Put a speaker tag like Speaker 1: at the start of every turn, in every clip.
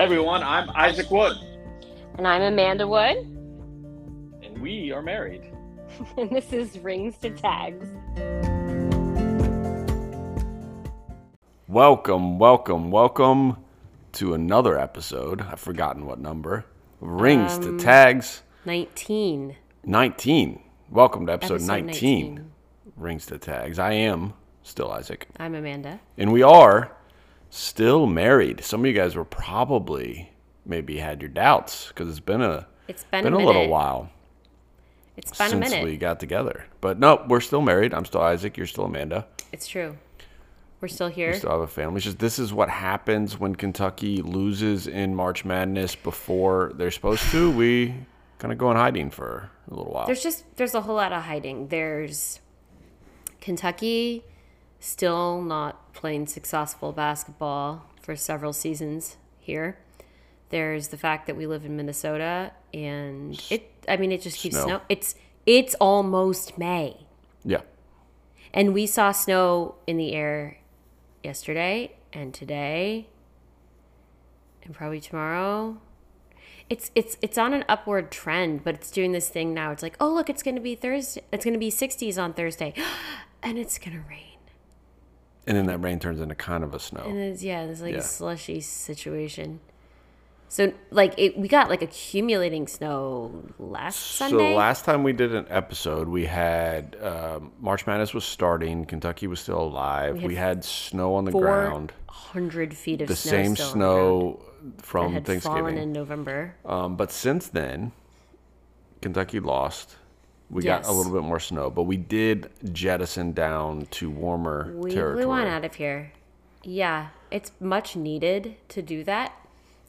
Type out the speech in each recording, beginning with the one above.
Speaker 1: Hey everyone, I'm Isaac Wood,
Speaker 2: And I'm Amanda Wood,
Speaker 1: and we are married.
Speaker 2: and this is Rings to Tags.
Speaker 3: Welcome, welcome, welcome to another episode. I've forgotten what number. Rings
Speaker 2: Um,
Speaker 3: to tags
Speaker 2: 19.
Speaker 3: 19. Welcome to episode,
Speaker 2: Episode
Speaker 3: 19.
Speaker 2: 19.
Speaker 3: Rings to tags. I am still Isaac.
Speaker 2: I'm Amanda.
Speaker 3: And we are still married. Some of you guys were probably maybe had your doubts because it's been a
Speaker 2: It's been,
Speaker 3: been
Speaker 2: a,
Speaker 3: a, little while
Speaker 2: It's been a
Speaker 3: since
Speaker 2: minute.
Speaker 3: we got together. But no, we're still married. I'm still Isaac. You're still Amanda.
Speaker 2: It's true. We're still here.
Speaker 3: We still have a family. It's just this is what happens when Kentucky loses in March Madness before they're supposed to. We kind of go in hiding for a little while.
Speaker 2: There's just there's a whole lot of hiding. There's Kentucky still not playing successful basketball for several seasons here. There's the fact that we live in Minnesota and it I mean it just keeps
Speaker 3: Snow.
Speaker 2: snow. It's it's almost May.
Speaker 3: yeah,
Speaker 2: And we saw snow in the air yesterday and today and probably tomorrow. It's it's it's on an upward trend, but it's doing this thing now. It's like, "Oh, look, it's going to be Thursday. It's going to be 60s on Thursday." and it's going to rain.
Speaker 3: And then that rain turns into kind of a snow.
Speaker 2: And it's yeah, it's like
Speaker 3: Yeah.
Speaker 2: a slushy situation. So like it, we got like accumulating snow last Sunday.
Speaker 3: So last time we did an episode, we had um, March Madness was starting. Kentucky was still alive. We
Speaker 2: had
Speaker 3: had, snow on the ground.
Speaker 2: hundred feet of
Speaker 3: The
Speaker 2: snow
Speaker 3: same
Speaker 2: still on the ground
Speaker 3: snow
Speaker 2: that
Speaker 3: from
Speaker 2: had fallen
Speaker 3: Thanksgiving.
Speaker 2: in November.
Speaker 3: Um, but since then, Kentucky lost. We got a little bit more snow, but we did jettison down to warmer
Speaker 2: We,
Speaker 3: territory.
Speaker 2: we want out of here. Yeah, it's much needed to do that.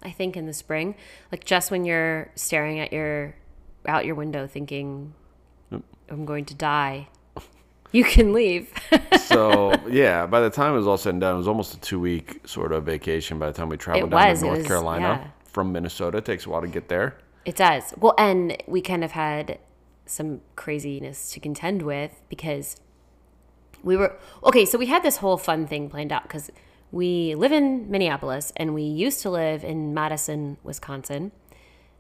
Speaker 2: I think in the spring, like just when you're staring at your out your window, thinking, "I'm going to die," you can leave.
Speaker 3: so yeah, by the time it was all said and done, it was almost a two week sort of vacation. By the time we traveled
Speaker 2: It
Speaker 3: down
Speaker 2: was,
Speaker 3: to North
Speaker 2: was-
Speaker 3: Carolina
Speaker 2: yeah.
Speaker 3: from Minnesota, it takes a while to get there.
Speaker 2: It does. Well, and we kind of had some craziness to contend with because we were okay. So we had this whole fun thing planned out because we live in Minneapolis and we used to live in Madison, Wisconsin.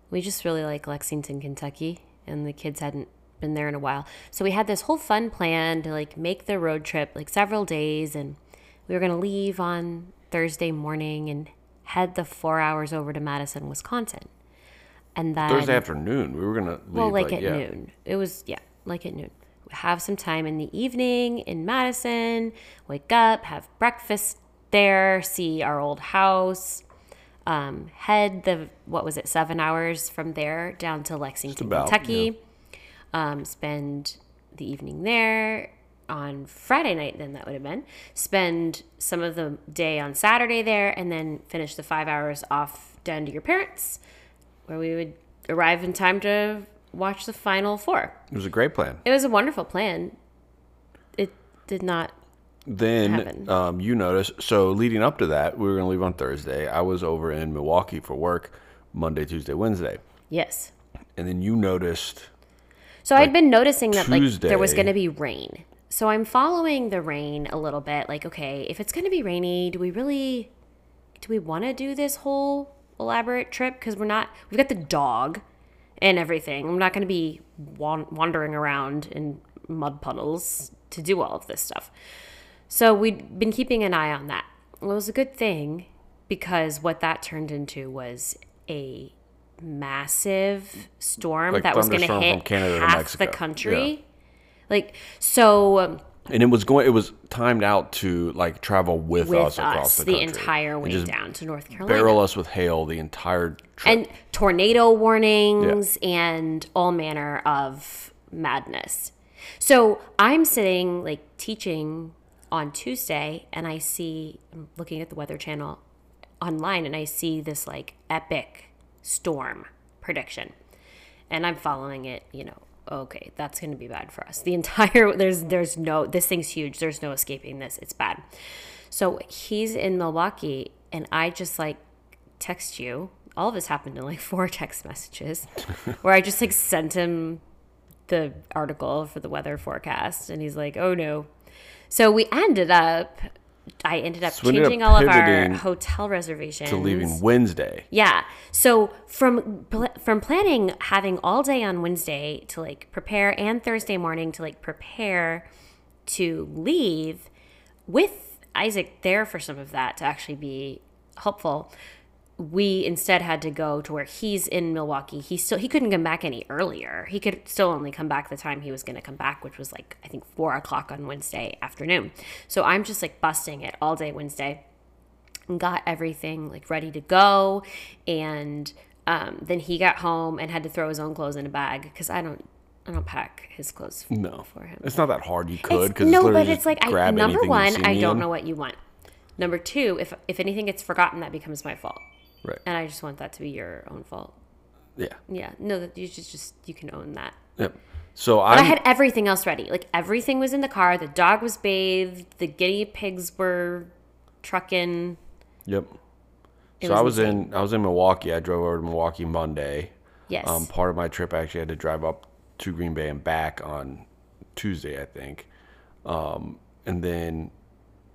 Speaker 2: We just really like Lexington, Kentucky, and the kids hadn't been there in a while. So we had this whole fun plan to like make the road trip like several days and we were going to leave on Thursday morning and head the 4 hours over to Madison, Wisconsin. And then
Speaker 3: Thursday afternoon, we were gonna leave.
Speaker 2: well, like, at
Speaker 3: yeah.
Speaker 2: noon. It was yeah, like at noon. Have some time in the evening in Madison. Wake up, have breakfast there, see our old house. Um, head the what was it, seven hours from there down to Lexington,
Speaker 3: about,
Speaker 2: Kentucky. Um, spend the evening there on Friday night. Then that would have been spend some of the day on Saturday there, and then finish the five hours off down to your parents where we would arrive in time to watch the final four.
Speaker 3: It was a great plan.
Speaker 2: It was a wonderful plan. It did not.
Speaker 3: Then um, you notice. So leading up to that, we were gonna leave on Thursday. I was over in Milwaukee for work, Monday, Tuesday, Wednesday,
Speaker 2: Yes.
Speaker 3: and then you noticed.
Speaker 2: So I'd been noticing that like there was going to be rain. So I'm following the rain a little bit. Like, okay, if it's going to be rainy, do we really, do we want to do this whole elaborate trip? Because we're not. We've got the dog and everything. I'm not going to be wan- wandering around in mud puddles to do all of this stuff. So we'd been keeping an eye on that. It was a good thing because what that turned into was a massive storm
Speaker 3: Like
Speaker 2: that was going to hit half the country. Like so um,
Speaker 3: And it was going. It was timed out to like travel with,
Speaker 2: with
Speaker 3: us across the,
Speaker 2: the, entire way down to North Carolina.
Speaker 3: barrel us with hail the entire trip.
Speaker 2: and tornado warnings and all manner of madness. So I'm sitting like teaching on Tuesday and I see I'm looking at the weather channel online and I see this like epic storm prediction. And I'm following it, you know, okay, that's going to be bad for us. The entire there's there's no this thing's huge. There's no escaping this. It's bad. So he's in Milwaukee and I just like text you. All of this happened in like four text messages where I just like sent him the article for the weather forecast and he's like, "Oh no." So we ended up I ended up
Speaker 3: So ended up
Speaker 2: changing all of our hotel reservations
Speaker 3: to leaving Wednesday.
Speaker 2: Yeah. So from pl- from planning having all day on Wednesday to like prepare and Thursday morning to like prepare to leave with Isaac there for some of that to actually be helpful. We instead had to go to where he's in Milwaukee. He still he couldn't come back any earlier. He could still only come back the time he was going to come back, which was like I think four o'clock on Wednesday afternoon. So I'm just like busting it all day Wednesday and got everything like ready to go and um, then he got home and had to throw his own clothes in a bag because i don't i don't pack his clothes
Speaker 3: No,
Speaker 2: for him
Speaker 3: it's not that hard. You could because
Speaker 2: no but it's like I, number one i don't know what you want number two if if anything gets forgotten that becomes my fault
Speaker 3: Right.
Speaker 2: and i just want that to be your own fault
Speaker 3: Yeah.
Speaker 2: yeah no that you just just you can own that
Speaker 3: Yep. So
Speaker 2: but I
Speaker 3: I'm,
Speaker 2: had everything else ready. Like everything was in the car. The dog was bathed. The guinea pigs were trucking.
Speaker 3: Yep.
Speaker 2: It
Speaker 3: So
Speaker 2: was
Speaker 3: I was
Speaker 2: insane.
Speaker 3: in I was in Milwaukee. I drove over to Milwaukee Monday.
Speaker 2: Yes.
Speaker 3: Um, part of my trip I actually had to drive up to Green Bay and back on Tuesday, I think. Um, and then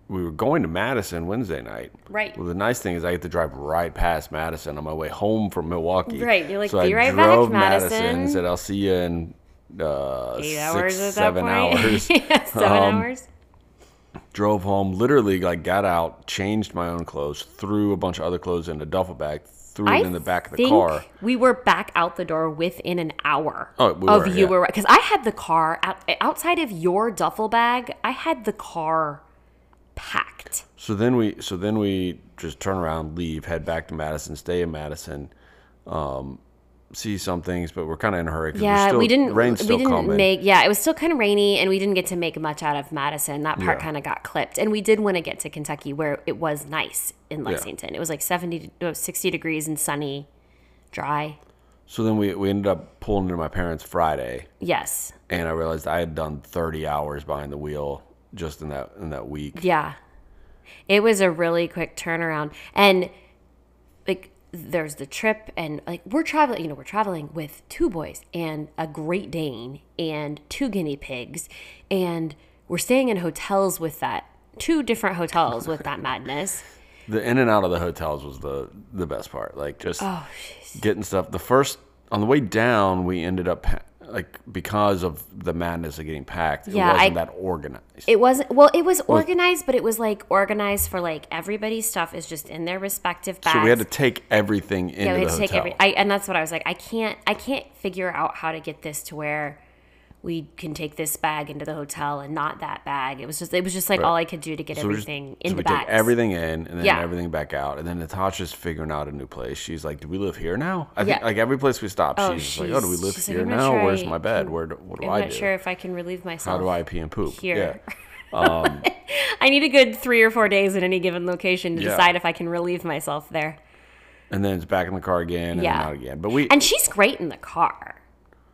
Speaker 3: we were going to Madison Wednesday night.
Speaker 2: Right.
Speaker 3: Well, the nice thing is I get to drive right past Madison on my way home from Milwaukee.
Speaker 2: Right, you're like,
Speaker 3: so
Speaker 2: "Be
Speaker 3: I
Speaker 2: right back,
Speaker 3: drove
Speaker 2: Madison."
Speaker 3: Said I'll see you in uh,
Speaker 2: Eight
Speaker 3: six,
Speaker 2: hours at
Speaker 3: seven
Speaker 2: that point.
Speaker 3: hours.
Speaker 2: yeah, seven
Speaker 3: Um,
Speaker 2: hours.
Speaker 3: drove home, literally like got out, changed my own clothes, threw a bunch of other clothes in a duffel bag, threw it in the back of the car.
Speaker 2: We were back out the door within an hour
Speaker 3: Oh, we
Speaker 2: of
Speaker 3: were,
Speaker 2: you
Speaker 3: yeah.
Speaker 2: were because I had the car out, outside of your duffel bag. I had the car packed.
Speaker 3: So then we so then we just turn around, leave, head back to Madison, stay in Madison, um, see some things, but we're kind of in a hurry.
Speaker 2: Yeah,
Speaker 3: still,
Speaker 2: we didn't.
Speaker 3: Rain's
Speaker 2: we
Speaker 3: still
Speaker 2: didn't
Speaker 3: coming.
Speaker 2: make. Yeah, it was still kind of rainy, and we didn't get to make much out of Madison. That part
Speaker 3: Yeah.
Speaker 2: kind of got clipped, and we did want to get to Kentucky, where it was nice in Lexington. It was like seventy, to, no, sixty degrees and sunny, dry.
Speaker 3: so then we we ended up pulling into my parents Friday,
Speaker 2: Yes.
Speaker 3: and I realized I had done 30 hours behind the wheel just in that in that week.
Speaker 2: Yeah. It was a really quick turnaround. And like there's the trip and like we're traveling, you know, we're traveling with two boys and a Great Dane and two guinea pigs and we're staying in hotels with that two different hotels with that madness.
Speaker 3: The in and out of the hotels was the the best part. Like just
Speaker 2: Oh,
Speaker 3: getting stuff. The first on the way down, we ended up like because of the madness of getting packed.
Speaker 2: Yeah,
Speaker 3: it wasn't
Speaker 2: I-
Speaker 3: that organized.
Speaker 2: It wasn't well, it was organized, but it was like organized for like everybody's stuff is just in their respective bags.
Speaker 3: so we had to take everything into
Speaker 2: yeah, we
Speaker 3: the
Speaker 2: had to
Speaker 3: hotel.
Speaker 2: take every. I, and that's what I was like. I can't. I can't figure out how to get this to where we can take this bag into the hotel and not that bag. It was just. It was just like all I could do to get
Speaker 3: So we just-
Speaker 2: everything
Speaker 3: so
Speaker 2: in the bag.
Speaker 3: everything in and then
Speaker 2: Yeah.
Speaker 3: everything back out, and then Natasha's figuring out a new place. She's like, "Do we live here now?" I think like every place we stop,
Speaker 2: Oh,
Speaker 3: she's just like, "Oh, do we live
Speaker 2: she's like,
Speaker 3: here now?
Speaker 2: sure
Speaker 3: Where's
Speaker 2: I
Speaker 3: my bed?
Speaker 2: can-
Speaker 3: Where do, what do
Speaker 2: I'm
Speaker 3: I
Speaker 2: not sure if I can relieve myself.
Speaker 3: How do I pee and poop?"
Speaker 2: Here.
Speaker 3: Yeah.
Speaker 2: Um, I need a good three or four days at any given location to
Speaker 3: Yeah.
Speaker 2: decide if I can relieve myself there.
Speaker 3: And then it's back in the car again, and
Speaker 2: Yeah.
Speaker 3: then out again. But we
Speaker 2: And she's great in the car.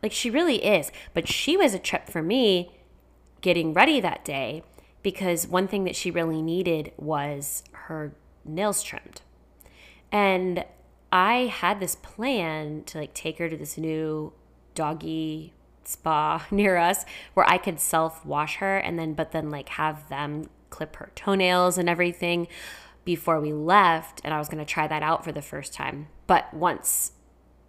Speaker 2: Like she really is. But she was a trip for me getting ready that day because one thing that she really needed was her nails trimmed. And I had this plan to like take her to this new doggy spa near us where I could self wash her and then but then like have them clip her toenails and everything before we left and I was going to try that out for the first time. But once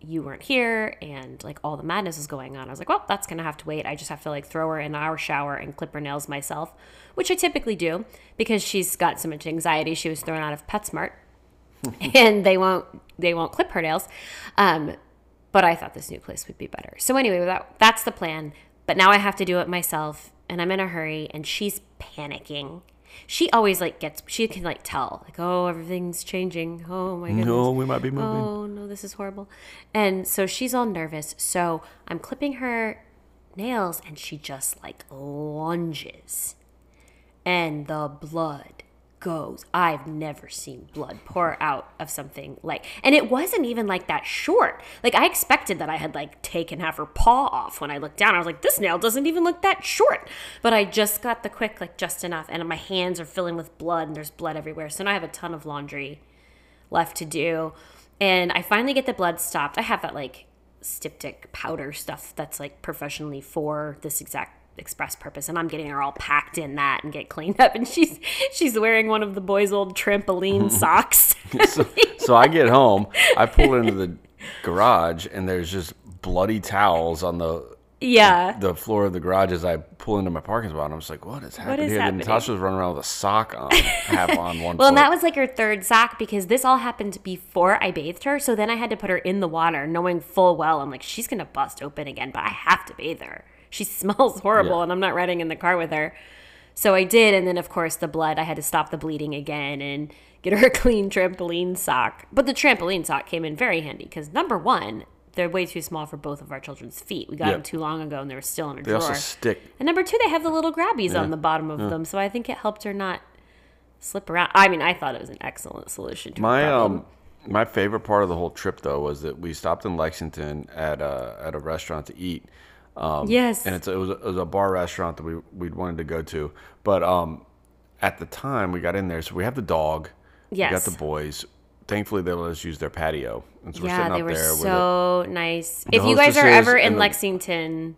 Speaker 2: you weren't here and like all the madness was going on. I was like, well, that's gonna have to wait. I just have to like throw her in our shower and clip her nails myself, which I typically do because she's got so much anxiety. She was thrown out of PetSmart, and they won't they won't clip her nails. Um, but I thought this new place would be better. So anyway, that, that's the plan. But now I have to do it myself, and I'm in a hurry, and she's panicking. She always like gets she can like tell like oh everything's changing. Oh my goodness.
Speaker 3: no, we might be moving.
Speaker 2: oh no this is horrible. And so she's all nervous. So i'm clipping her nails and she just like lunges. And the blood goes. I've never seen blood pour out of something like and it wasn't even like that short. Like i expected that i had like taken half her paw off when i looked down. I was like this nail doesn't even look that short. But i just got the quick like just enough and my hands are filling with blood and there's blood everywhere. So now i have a ton of laundry left to do. And I finally get the blood stopped. I have that like styptic powder stuff that's like professionally for this exact express purpose and I'm getting her all packed in that and get cleaned up and she's she's wearing one of the boys' old trampoline socks.
Speaker 3: so, so I get home, I pull into the garage, and there's just bloody towels on the
Speaker 2: yeah.
Speaker 3: the floor of the garage as I pull into my parking spot. And I'm just like, what is happening
Speaker 2: is
Speaker 3: here?
Speaker 2: happening?
Speaker 3: Then Natasha's running around with a sock on, half on one
Speaker 2: Well,
Speaker 3: foot.
Speaker 2: and that was like her third sock because this all happened before I bathed her. So then I had to put her in the water, knowing full well I'm like, she's going to bust open again, but I have to bathe her. She smells horrible
Speaker 3: Yeah.
Speaker 2: and I'm not riding in the car with her. So I did. And then, of course, the blood, I had to stop the bleeding again and get her a clean trampoline sock. But the trampoline sock came in very handy because number one, they're way too small for both of our children's feet. We got
Speaker 3: Yeah.
Speaker 2: them too long ago and they were still in a
Speaker 3: they
Speaker 2: drawer.
Speaker 3: also stick.
Speaker 2: And number two, they have the little grabbies on the bottom of them, so I think it helped her not slip around. I mean, I thought it was an excellent solution to
Speaker 3: My
Speaker 2: problem.
Speaker 3: um, my favorite part of the whole trip though was that we stopped in Lexington at a at a restaurant to eat. Um,
Speaker 2: Yes.
Speaker 3: and it's it was, a, it was a bar restaurant that we we wanted to go to, but um, at the time we got in there, so we have the dog. We got the boys. Thankfully, they let us use their patio, and so we're
Speaker 2: yeah,
Speaker 3: sitting
Speaker 2: they
Speaker 3: up
Speaker 2: were
Speaker 3: there with it.
Speaker 2: so nice. If you guys are ever in
Speaker 3: the-
Speaker 2: Lexington,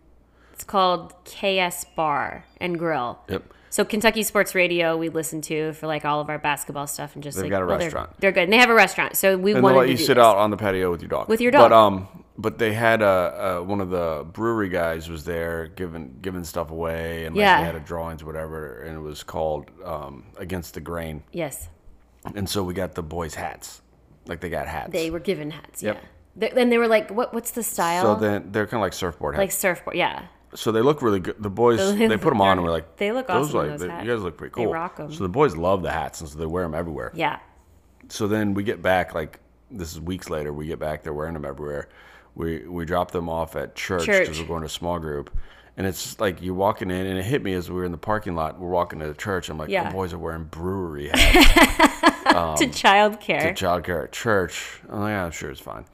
Speaker 2: it's called KS Bar and Grill.
Speaker 3: Yep.
Speaker 2: So Kentucky Sports Radio, we listen to for like all of our basketball stuff and just
Speaker 3: They've
Speaker 2: like
Speaker 3: got a
Speaker 2: well, they're-
Speaker 3: restaurant.
Speaker 2: They're, good. And they have a restaurant, so we
Speaker 3: they let
Speaker 2: to
Speaker 3: you sit
Speaker 2: this.
Speaker 3: out on the patio with your dog.
Speaker 2: With your dog.
Speaker 3: But um, but they had uh, uh one of the brewery guys was there giving giving stuff away, and like
Speaker 2: Yeah.
Speaker 3: they had a drawings, whatever, and it was called um against the grain.
Speaker 2: Yes,
Speaker 3: And so we got the boys' hats, like they got hats.
Speaker 2: they were given hats.
Speaker 3: Yep.
Speaker 2: Yeah. They- Then they were like, "What? What's the style?"
Speaker 3: so then they're kind of like surfboard hats.
Speaker 2: like surfboard. Yeah.
Speaker 3: so they look really good. The boys
Speaker 2: They-
Speaker 3: they put them on, and we're like,
Speaker 2: they look
Speaker 3: those
Speaker 2: awesome
Speaker 3: like
Speaker 2: those
Speaker 3: they-
Speaker 2: hats.
Speaker 3: you guys look pretty
Speaker 2: They
Speaker 3: cool.
Speaker 2: rock 'em.
Speaker 3: So the boys love the hats, and so they wear them everywhere.
Speaker 2: Yeah.
Speaker 3: So then we get back like this is weeks later. We get back, they're wearing them everywhere. We we drop them off at church because we're going to a small group, and it's like you're walking in, and it hit me as we were in the parking lot. We're walking to the church. I'm like,
Speaker 2: Yeah.
Speaker 3: the boys are wearing brewery hats
Speaker 2: to um, childcare.
Speaker 3: to childcare at church. I'm like, yeah, I'm sure it's fine.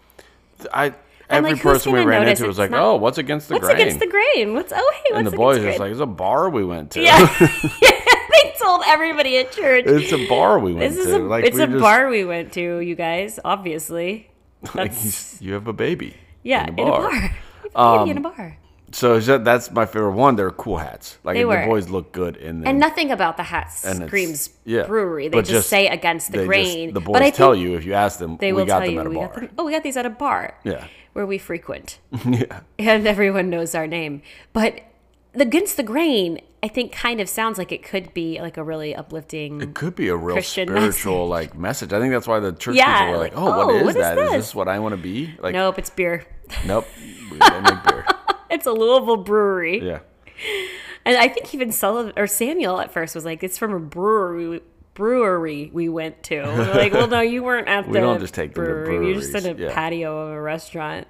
Speaker 3: I
Speaker 2: I'm
Speaker 3: every
Speaker 2: like,
Speaker 3: person we ran into was like,
Speaker 2: not-
Speaker 3: oh, what's against the
Speaker 2: What's
Speaker 3: grain?
Speaker 2: What's against the grain? What's oh hey, what's
Speaker 3: and the boys
Speaker 2: the
Speaker 3: just like, it's a bar we went to.
Speaker 2: yeah. they told everybody at church.
Speaker 3: it's a bar we went to.
Speaker 2: a
Speaker 3: like
Speaker 2: it's
Speaker 3: we
Speaker 2: a
Speaker 3: just-
Speaker 2: bar we went to, you guys. Obviously,
Speaker 3: like, you have a baby.
Speaker 2: Yeah,
Speaker 3: in
Speaker 2: in
Speaker 3: a
Speaker 2: a
Speaker 3: bar.
Speaker 2: bar. Um, in a bar.
Speaker 3: So is that, that's my favorite one. They're cool hats. Like the boys look good in them.
Speaker 2: And nothing about the hats
Speaker 3: And
Speaker 2: screams
Speaker 3: yeah.
Speaker 2: brewery. They just,
Speaker 3: just-
Speaker 2: say against the
Speaker 3: They just-
Speaker 2: grain.
Speaker 3: the boys
Speaker 2: but I
Speaker 3: tell you if you ask them.
Speaker 2: they
Speaker 3: we
Speaker 2: will
Speaker 3: got
Speaker 2: tell
Speaker 3: them
Speaker 2: you
Speaker 3: at a
Speaker 2: we
Speaker 3: bar.
Speaker 2: got them. Oh, we got these at a bar.
Speaker 3: Yeah,
Speaker 2: where we frequent.
Speaker 3: yeah.
Speaker 2: and everyone knows our name. But the against the grain, I think, kind of sounds like it could be like a really uplifting.
Speaker 3: It could be a real
Speaker 2: Christian
Speaker 3: spiritual like message. I think that's why the church
Speaker 2: Yeah,
Speaker 3: people were like, "Oh,
Speaker 2: oh,
Speaker 3: what oh, is
Speaker 2: what is
Speaker 3: that? Is
Speaker 2: this?"
Speaker 3: this what I want to be?" Like,
Speaker 2: nope, it's beer.
Speaker 3: nope. We- beer.
Speaker 2: It's a Louisville brewery,
Speaker 3: Yeah.
Speaker 2: and I think even Sullivan or Samuel at first was like, "It's from a brewery." Brewery we went to. We're like, well, no, you weren't at
Speaker 3: We
Speaker 2: the
Speaker 3: don't just take them to
Speaker 2: brewery. You just in a
Speaker 3: yeah.
Speaker 2: patio of a restaurant.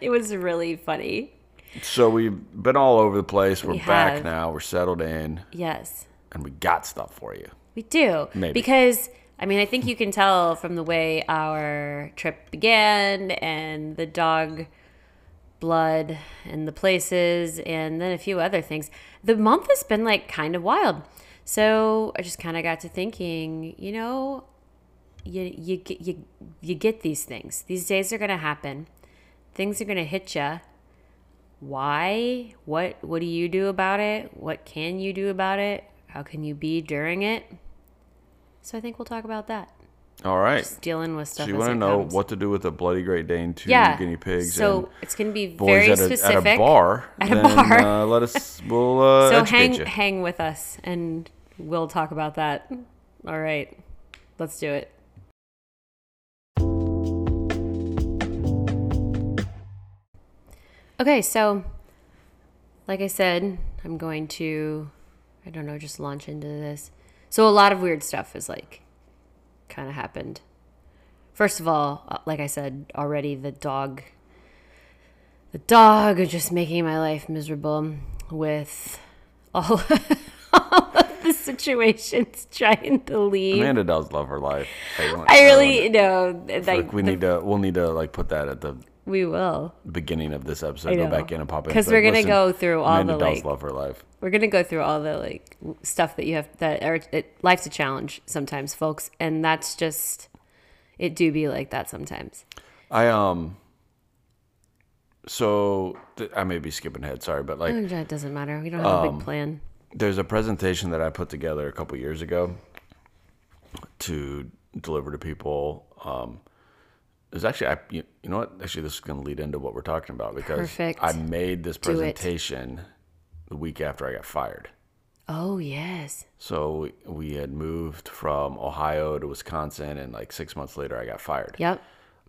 Speaker 2: it was really funny.
Speaker 3: So we've been all over the place. We're
Speaker 2: We
Speaker 3: back
Speaker 2: have.
Speaker 3: now. We're settled in,
Speaker 2: Yes.
Speaker 3: and we got stuff for you.
Speaker 2: We do.
Speaker 3: Maybe.
Speaker 2: Because, I mean, I think you can tell from the way our trip began and the dog blood and the places and then a few other things. The month has been like kind of wild. So I just kind of got to thinking, you know, you, you, you, you get these things. These days are going to happen. Things are going to hit you. Why? What what do you do about it? What can you do about it? How can you be during it? So I think we'll talk about that.
Speaker 3: All right.
Speaker 2: Just dealing with stuff.
Speaker 3: So you want to know
Speaker 2: comes.
Speaker 3: what to do with a bloody Great Dane, two
Speaker 2: yeah.
Speaker 3: guinea pigs,
Speaker 2: So
Speaker 3: and
Speaker 2: it's going to be very
Speaker 3: at a,
Speaker 2: specific.
Speaker 3: at a bar.
Speaker 2: At a
Speaker 3: then,
Speaker 2: bar.
Speaker 3: Uh, let us. We'll uh,
Speaker 2: so hang
Speaker 3: you.
Speaker 2: hang with us and we'll talk about that. All right. Let's do it. Okay, so like I said, I'm going to I don't know, just launch into this. So a lot of weird stuff is like kind of happened. First of all, uh, like I said already, the dog the dog is just making my life miserable with all, all of the situations trying to leave.
Speaker 3: Amanda does love her life. I,
Speaker 2: I really know like,
Speaker 3: like we
Speaker 2: the-
Speaker 3: need to. We'll need to like put that at the
Speaker 2: we will.
Speaker 3: beginning of this episode. Go back in and pop in
Speaker 2: 'Cause
Speaker 3: Because
Speaker 2: we're gonna go through all
Speaker 3: Amanda
Speaker 2: the, like-
Speaker 3: love her life.
Speaker 2: We're gonna go through all the like stuff that you have that are it, life's a challenge sometimes, folks, and that's just it. Do be like that sometimes.
Speaker 3: I um. so th- I may be skipping ahead, sorry, but like
Speaker 2: It doesn't matter. We don't have a
Speaker 3: Um,
Speaker 2: big plan.
Speaker 3: there's a presentation that I put together a couple years ago to deliver to people. Um, it's actually, I, you, you know what? Actually, this is going to lead into what we're talking about because
Speaker 2: Perfect.
Speaker 3: I made this presentation the week after I got fired.
Speaker 2: Oh yes.
Speaker 3: So we, we had moved from Ohio to Wisconsin, and like six months later, I got fired.
Speaker 2: Yep.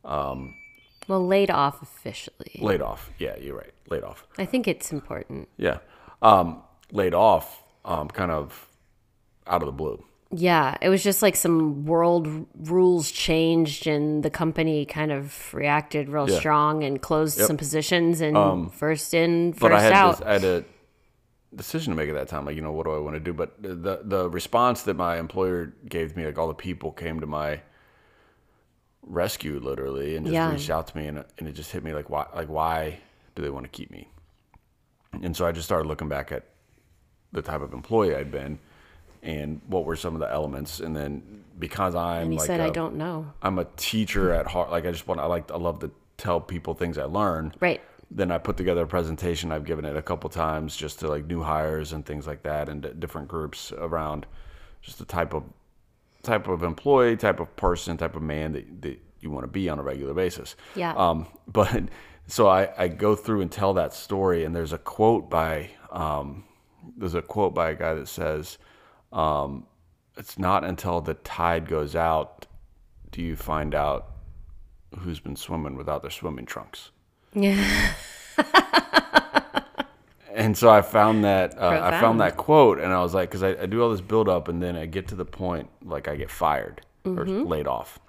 Speaker 2: Um, well, laid off officially.
Speaker 3: Laid off. Yeah, you're right. Laid off.
Speaker 2: I think it's important.
Speaker 3: Yeah. Um, laid off, um, kind of out of the blue.
Speaker 2: Yeah, it was just like some world rules changed, and the company kind of reacted real
Speaker 3: Yeah.
Speaker 2: strong and closed some positions and um, first in, first
Speaker 3: but I had
Speaker 2: out.
Speaker 3: this, I had a decision to make at that time. Like, you know, what do I want to do? But the the response that my employer gave me, like all the people came to my rescue literally and just
Speaker 2: Yeah.
Speaker 3: reached out to me, and and it just hit me like why like why do they want to keep me? And so I just started looking back at the type of employee I'd been. And what were some of the elements? And then because I'm
Speaker 2: and he
Speaker 3: like
Speaker 2: said,
Speaker 3: I
Speaker 2: "I don't know."
Speaker 3: I'm a teacher at heart. Like I just want, I like, I love to tell people things I learn
Speaker 2: Right.
Speaker 3: Then I put together a presentation. I've given it a couple times just to like new hires and things like that, and different groups around just the type of type of employee, type of person, type of man that, that you want to be on a regular basis.
Speaker 2: Yeah.
Speaker 3: Um, but so I, I go through and tell that story, and there's a quote by um, there's a quote by a guy that says, um, "It's not until the tide goes out do you find out who's been swimming without their swimming trunks."
Speaker 2: Yeah.
Speaker 3: And so I found that uh, I found that quote, and I was like, because I, I do all this build up, and then I get to the point like I get fired or
Speaker 2: Mm-hmm.
Speaker 3: laid off,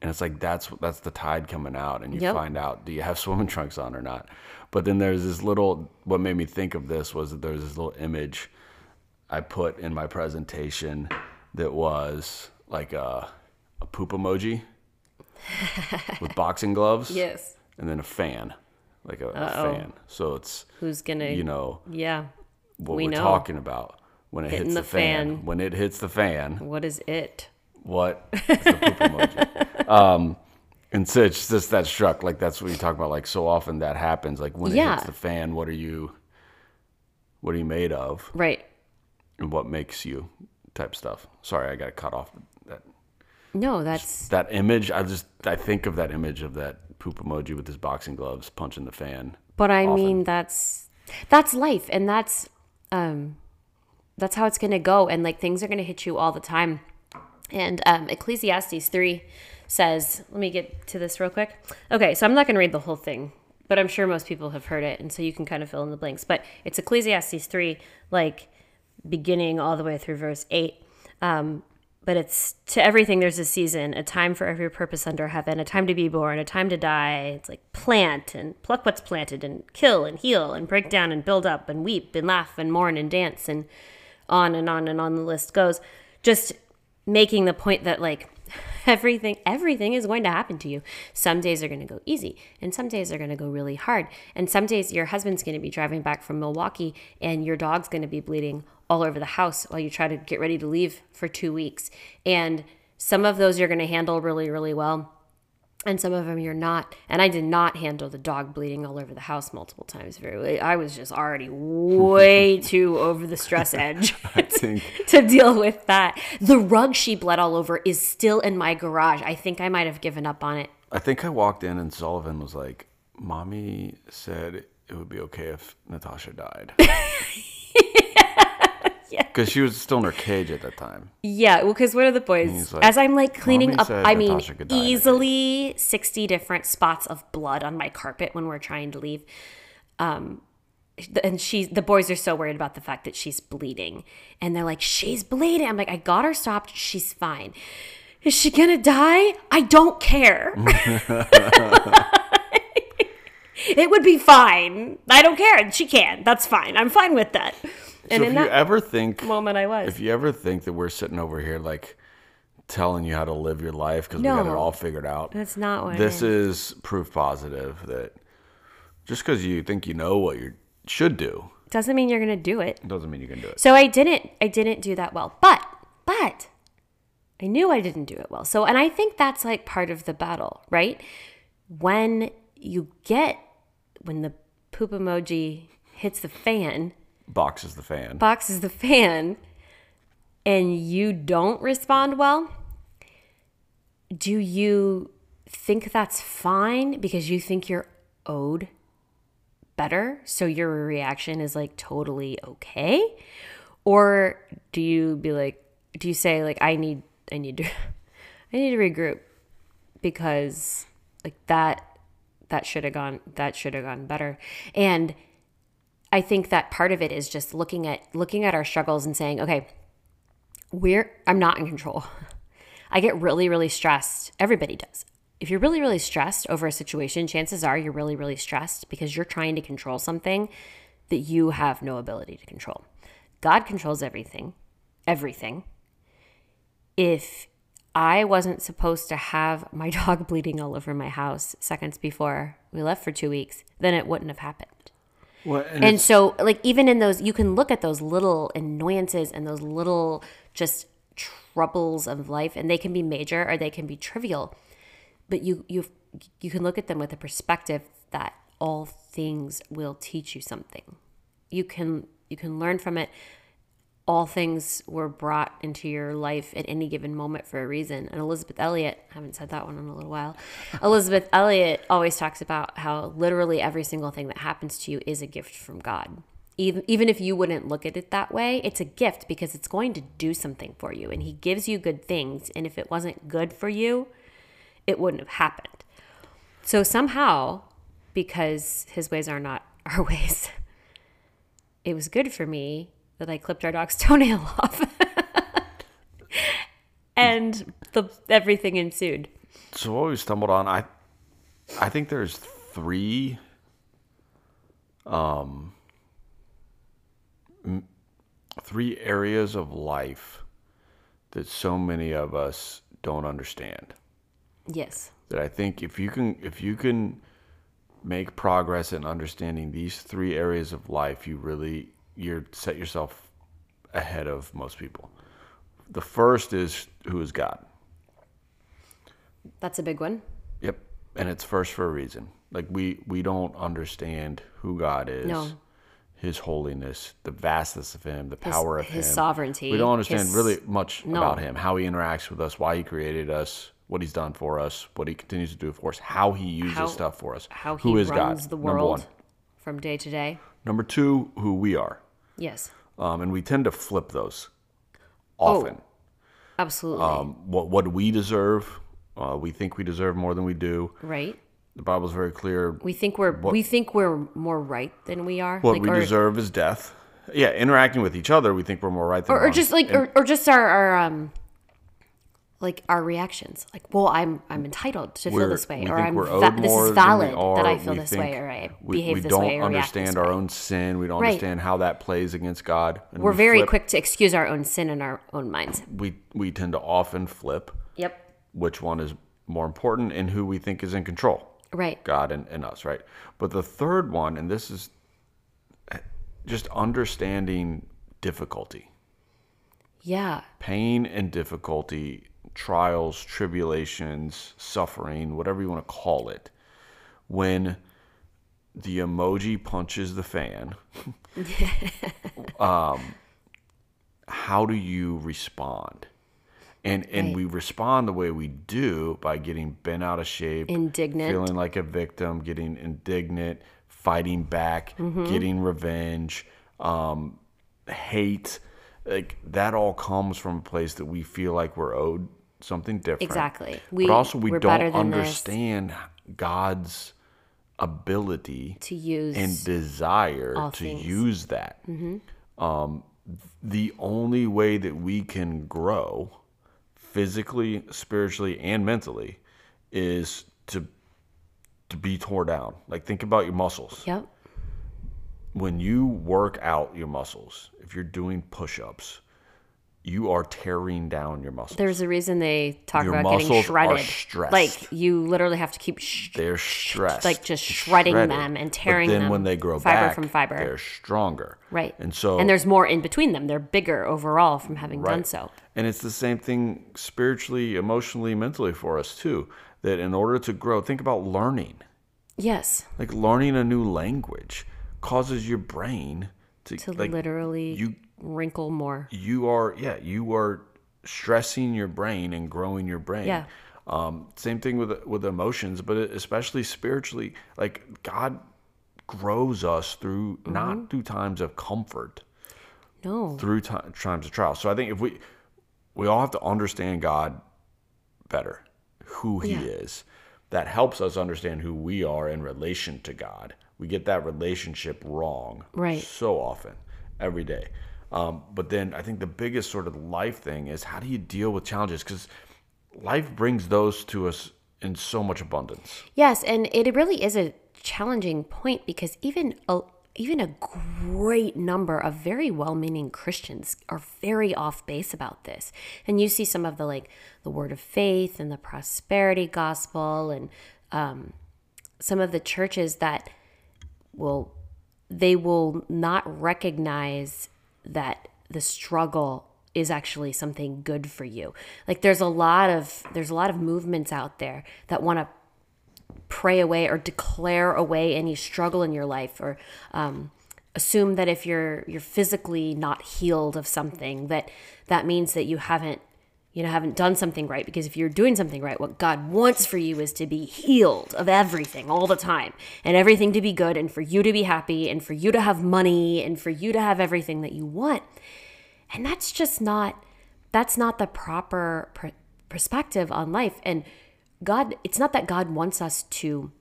Speaker 3: and it's like that's that's the tide coming out, and you
Speaker 2: Yep.
Speaker 3: find out do you have swimming trunks on or not. But then there's this little. What made me think of this was that there's this little image I put in my presentation that was like a, a poop emoji with boxing gloves,
Speaker 2: Yes.
Speaker 3: and then a fan, like a, a fan. So it's
Speaker 2: Who's gonna?
Speaker 3: you know
Speaker 2: Yeah.
Speaker 3: what
Speaker 2: We
Speaker 3: are talking about when it
Speaker 2: Hitting
Speaker 3: hits the,
Speaker 2: the
Speaker 3: fan.
Speaker 2: fan.
Speaker 3: When it hits the fan,
Speaker 2: What is it?
Speaker 3: what? It's the poop emoji. Um, and so it's just that struck. Like that's what you talk about. Like so often that happens. Like when it
Speaker 2: Yeah.
Speaker 3: hits the fan, what are you? What are you made of?
Speaker 2: Right.
Speaker 3: And what makes you? Type stuff. Sorry, I got cut off. That
Speaker 2: No, that's
Speaker 3: that image. I just I think of that image of that poop emoji with his boxing gloves punching the fan.
Speaker 2: But I
Speaker 3: often.
Speaker 2: mean, that's that's life, and that's um, that's how it's gonna go, and like things are gonna hit you all the time. And um, Ecclesiastes three says, let me get to this real quick. Okay, so I'm not gonna read the whole thing, but I'm sure most people have heard it, and so you can kind of fill in the blanks. But it's Ecclesiastes three, like beginning all the way through verse eight. Um, but it's to everything there's a season, a time for every purpose under heaven, a time to be born, a time to die. It's like plant and pluck what's planted and kill and heal and break down and build up and weep and laugh and mourn and dance and on and on and on the list goes. Just making the point that like everything everything is going to happen to you. Some days are going to go easy and some days are going to go really hard. And some days your husband's going to be driving back from Milwaukee and your dog's going to be bleeding all over the house while you try to get ready to leave for 2 weeks. And some of those you're going to handle really really well and some of them you're not. And I did not handle the dog bleeding all over the house multiple times very well. I was just already way too over the stress edge
Speaker 3: think
Speaker 2: to deal with that. The rug she bled all over is still in my garage. I think I might have given up on it.
Speaker 3: I think I walked in and Sullivan was like, "Mommy said it would be okay if Natasha died." Because she was still in her cage at that time.
Speaker 2: Yeah, well, because what are the boys?
Speaker 3: Like,
Speaker 2: As I'm like cleaning up, I mean,
Speaker 3: Natasha could die in a
Speaker 2: easily 60 different spots of blood on my carpet when we're trying to leave. Um, and she's the boys are so worried about the fact that she's bleeding, and they're like, "She's bleeding." I'm like, "I got her stopped. She's fine." Is she gonna die? I don't care. it would be fine. I don't care. and She can. That's fine. I'm fine with that. And
Speaker 3: so if you ever think,
Speaker 2: moment, I was.
Speaker 3: if you ever think that we're sitting over here like telling you how to live your life because we got it all figured out,
Speaker 2: That's not what.
Speaker 3: this is proof positive that just because you think you know what you should do
Speaker 2: doesn't mean you're gonna do it.
Speaker 3: doesn't mean you can do it.
Speaker 2: So I didn't I didn't do that well. But but I knew I didn't do it well. So and I think that's like part of the battle, right? When you get when the poop emoji hits the fan,
Speaker 3: Boxes the fan.
Speaker 2: boxes the fan, and you don't respond well, do you think that's fine because you think you're owed better? So your reaction is like totally okay? Or do you be like, do you say like, I need, I need to, I need to regroup because like that, that should have gone, that should have gone better. And I think that part of it is just looking at, looking at our struggles and saying, okay, we're I'm not in control. I get really really stressed. Everybody does. If you're really really stressed over a situation, chances are you're really really stressed because you're trying to control something that you have no ability to control. God controls everything. Everything. If I wasn't supposed to have my dog bleeding all over my house seconds before we left for 2 weeks, then it wouldn't have happened.
Speaker 3: Well, and
Speaker 2: And so, like, even in those, you can look at those little annoyances and those little just troubles of life, and they can be major or they can be trivial. But you you you can look at them with a perspective that all things will teach you something. You can you can learn from it. All things were brought into your life at any given moment for a reason. And Elisabeth Elliot, I haven't said that one in a little while. Elisabeth Elliot always talks about how literally every single thing that happens to you is a gift from God. Even, even if you wouldn't look at it that way, it's a gift because it's going to do something for you. And He gives you good things. And if it wasn't good for you, it wouldn't have happened. So somehow, because His ways are not our ways, it was good for me that I clipped our dog's toenail off. and the everything ensued.
Speaker 3: so what we stumbled on, I I think there's three um three areas of life that so many of us don't understand.
Speaker 2: Yes.
Speaker 3: that I think if you can if you can make progress in understanding these three areas of life, you really you're set yourself ahead of most people. The first is who is God.
Speaker 2: That's a big one.
Speaker 3: Yep. And it's first for a reason. Like we we don't understand who God is.
Speaker 2: No.
Speaker 3: His holiness, the vastness of him, the power of
Speaker 2: his
Speaker 3: him.
Speaker 2: sovereignty,
Speaker 3: We don't understand
Speaker 2: his-
Speaker 3: really much
Speaker 2: No.
Speaker 3: about him, how he interacts with us, why he created us, what he's done for us, what he continues to do for us, how he uses
Speaker 2: How-
Speaker 3: stuff for us.
Speaker 2: How
Speaker 3: Who
Speaker 2: he
Speaker 3: is
Speaker 2: runs
Speaker 3: God?
Speaker 2: the world from day to day.
Speaker 3: Number two, who we are.
Speaker 2: Yes.
Speaker 3: Um, and we tend to flip those
Speaker 2: Oh.
Speaker 3: often.
Speaker 2: Absolutely.
Speaker 3: Um, what what we deserve, uh, we think we deserve more than we do.
Speaker 2: right?
Speaker 3: The Bible's very clear.
Speaker 2: We think we're we think we're more right than we are.
Speaker 3: What we
Speaker 2: or,
Speaker 3: deserve is death. Yeah, interacting with each other, we think we're more right than
Speaker 2: or, or just like or, or just our, our um like our reactions. Like, well, I'm I'm entitled to feel
Speaker 3: We're-
Speaker 2: this way, or I'm va- this is valid
Speaker 3: are.
Speaker 2: that I feel
Speaker 3: We
Speaker 2: this way, or I
Speaker 3: we,
Speaker 2: behave
Speaker 3: we
Speaker 2: this
Speaker 3: don't
Speaker 2: way, or react
Speaker 3: understand our
Speaker 2: way.
Speaker 3: own sin. We don't
Speaker 2: Right.
Speaker 3: understand how that plays against God. And
Speaker 2: We're
Speaker 3: we
Speaker 2: very
Speaker 3: flip-
Speaker 2: quick to excuse our own sin in our own minds.
Speaker 3: We we tend to often flip
Speaker 2: Yep.
Speaker 3: which one is more important and who we think is in control.
Speaker 2: Right.
Speaker 3: God and, and us, right? But the third one, and this is eh, just understanding difficulty,
Speaker 2: Yeah.
Speaker 3: pain and difficulty, trials, tribulations, suffering, whatever you want to call it. When the emoji punches the fan, um, how do you respond? And and
Speaker 2: Right.
Speaker 3: we respond the way we do by getting bent out of shape,
Speaker 2: Indignant.
Speaker 3: feeling like a victim, getting indignant, fighting back,
Speaker 2: Mm-hmm.
Speaker 3: getting revenge, um, hate. Like that all comes from a place that we feel like we're owed something different.
Speaker 2: Exactly. We-
Speaker 3: but also we don't
Speaker 2: than this.
Speaker 3: understand God's ability
Speaker 2: To use
Speaker 3: and desire to
Speaker 2: things. Mm-hmm.
Speaker 3: use that. Um, the only way that we can grow physically, spiritually, and mentally is to to be tore down. Like think about your muscles.
Speaker 2: Yep.
Speaker 3: When you work out your muscles, if you're doing push-ups, you are tearing down your muscles.
Speaker 2: There's a reason they talk
Speaker 3: Your
Speaker 2: about getting shredded. Like you literally have to keep sh-
Speaker 3: they're stressed,
Speaker 2: like just shredding
Speaker 3: shredded.
Speaker 2: them and tearing
Speaker 3: but then
Speaker 2: them
Speaker 3: when they grow
Speaker 2: fiber
Speaker 3: back
Speaker 2: from fiber.
Speaker 3: they're stronger.
Speaker 2: right.
Speaker 3: And so
Speaker 2: and there's more in between them. They're bigger overall from having done so.
Speaker 3: And it's the same thing spiritually, emotionally, mentally for us too. That in order to grow, think about learning.
Speaker 2: Yes.
Speaker 3: Like learning a new language causes your brain to,
Speaker 2: To
Speaker 3: like
Speaker 2: literally
Speaker 3: you
Speaker 2: wrinkle more.
Speaker 3: you are yeah you are stressing your brain and growing your brain
Speaker 2: Yeah.
Speaker 3: um, same thing with with emotions but especially spiritually like god grows us through
Speaker 2: Mm-hmm.
Speaker 3: not through times of comfort
Speaker 2: No.
Speaker 3: through ti times of trial so i think if we we all have to understand god better who he
Speaker 2: Yeah.
Speaker 3: is that helps us understand who we are in relation to god we get that relationship wrong
Speaker 2: Right.
Speaker 3: so often every day um, but then i think the biggest sort of life thing is how do you deal with challenges because life brings those to us in so much abundance
Speaker 2: Yes, and it really is a challenging point because even a even a great number of very well-meaning Christians are very off base about this. And you see some of the like the word of faith and the prosperity gospel and um, some of the churches that will they will not recognize that the struggle is actually something good for you. Like there's a lot of there's a lot of movements out there that want to pray away or declare away any struggle in your life or um, assume that if you're you're physically not healed of something that that means that you haven't you know haven't done something right because if you're doing something right what god wants for you is to be healed of everything all the time and everything to be good and for you to be happy and for you to have money and for you to have everything that you want. And that's just not that's not the proper pr- perspective on life. And god it's not that god wants us to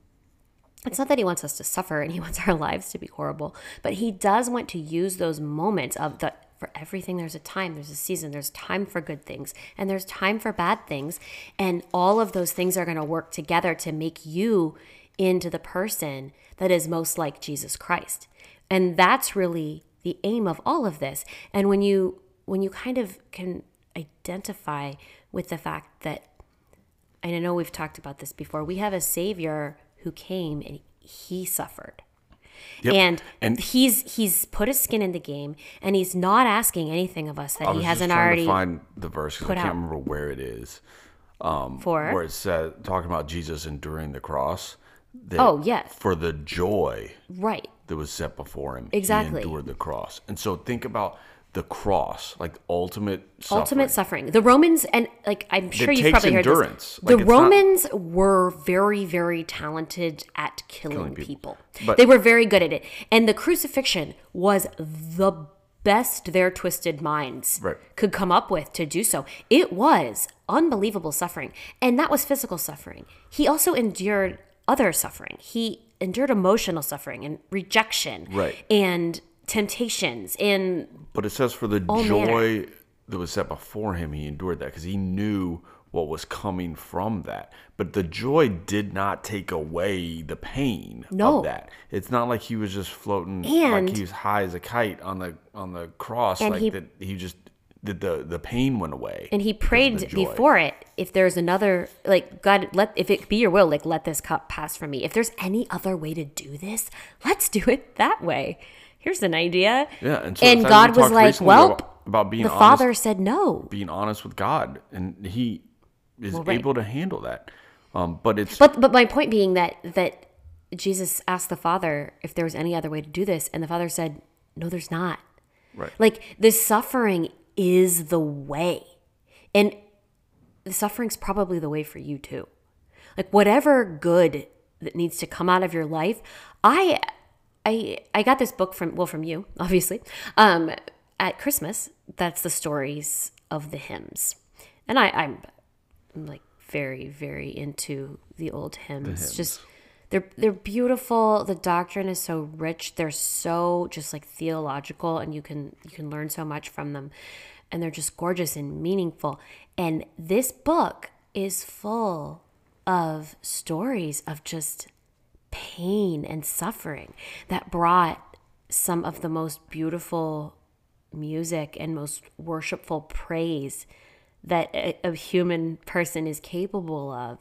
Speaker 2: it's not that he wants us to suffer and he wants our lives to be horrible but he does want to use those moments of the for everything there's a time there's a season there's time for good things and there's time for bad things and all of those things are going to work together to make you into the person that is most like Jesus Christ and that's really the aim of all of this and when you when you kind of can identify with the fact that and I know we've talked about this before. We have a savior who came and he suffered.
Speaker 3: Yep.
Speaker 2: And,
Speaker 3: And-
Speaker 2: he's he's put his skin in the game and he's not asking anything of us that he hasn't already
Speaker 3: to find the verse because I can't
Speaker 2: out.
Speaker 3: remember where it is. Um,
Speaker 2: for.
Speaker 3: where it said talking about Jesus enduring the cross. That
Speaker 2: Oh, yes.
Speaker 3: For the joy
Speaker 2: right.
Speaker 3: that was set before him,
Speaker 2: Exactly.
Speaker 3: he endured the cross. And so think about the cross, like ultimate suffering.
Speaker 2: Ultimate suffering. The Romans and like I'm sure you've probably heard
Speaker 3: endurance.
Speaker 2: this.
Speaker 3: Like,
Speaker 2: the
Speaker 3: it's not-
Speaker 2: Romans were very very talented at killing, people.
Speaker 3: But-
Speaker 2: they were very good at it. And the crucifixion was the best their twisted minds
Speaker 3: Right.
Speaker 2: could come up with to do so. It was unbelievable suffering. And that was physical suffering. He also endured other suffering. He endured emotional suffering and rejection
Speaker 3: Right.
Speaker 2: and temptations and
Speaker 3: But it says for the joy
Speaker 2: manner.
Speaker 3: that was set before him, he endured that because he knew what was coming from that. But the joy did not take away the pain
Speaker 2: No.
Speaker 3: of that. It's not like he was just floating
Speaker 2: And-
Speaker 3: like he was high as a kite on the on the cross,
Speaker 2: And
Speaker 3: like
Speaker 2: he-
Speaker 3: that. He just that the the pain went away.
Speaker 2: and he prayed before it if there's another like god let if it be your will like let this cup pass from me if there's any other way to do this let's do it that way here's an idea
Speaker 3: Yeah, and so
Speaker 2: and god was like well
Speaker 3: about- about being
Speaker 2: the
Speaker 3: honest-
Speaker 2: father said no
Speaker 3: being honest with God, and he is
Speaker 2: right.
Speaker 3: able to handle that. Um, but it's
Speaker 2: but but my point being that that jesus asked the father if there was any other way to do this and the father said no there's not
Speaker 3: right.
Speaker 2: like the suffering is the way and the suffering's probably the way for you too like whatever good that needs to come out of your life i i i got this book from well from you obviously um at christmas. That's the stories of the hymns. And i i'm, I'm like very very into the old hymns, just they're they're beautiful. The doctrine is so rich. They're so just like theological and you can you can learn so much from them. And they're just gorgeous and meaningful. And this book is full of stories of just pain and suffering that brought some of the most beautiful music and most worshipful praise that a, a human person is capable of.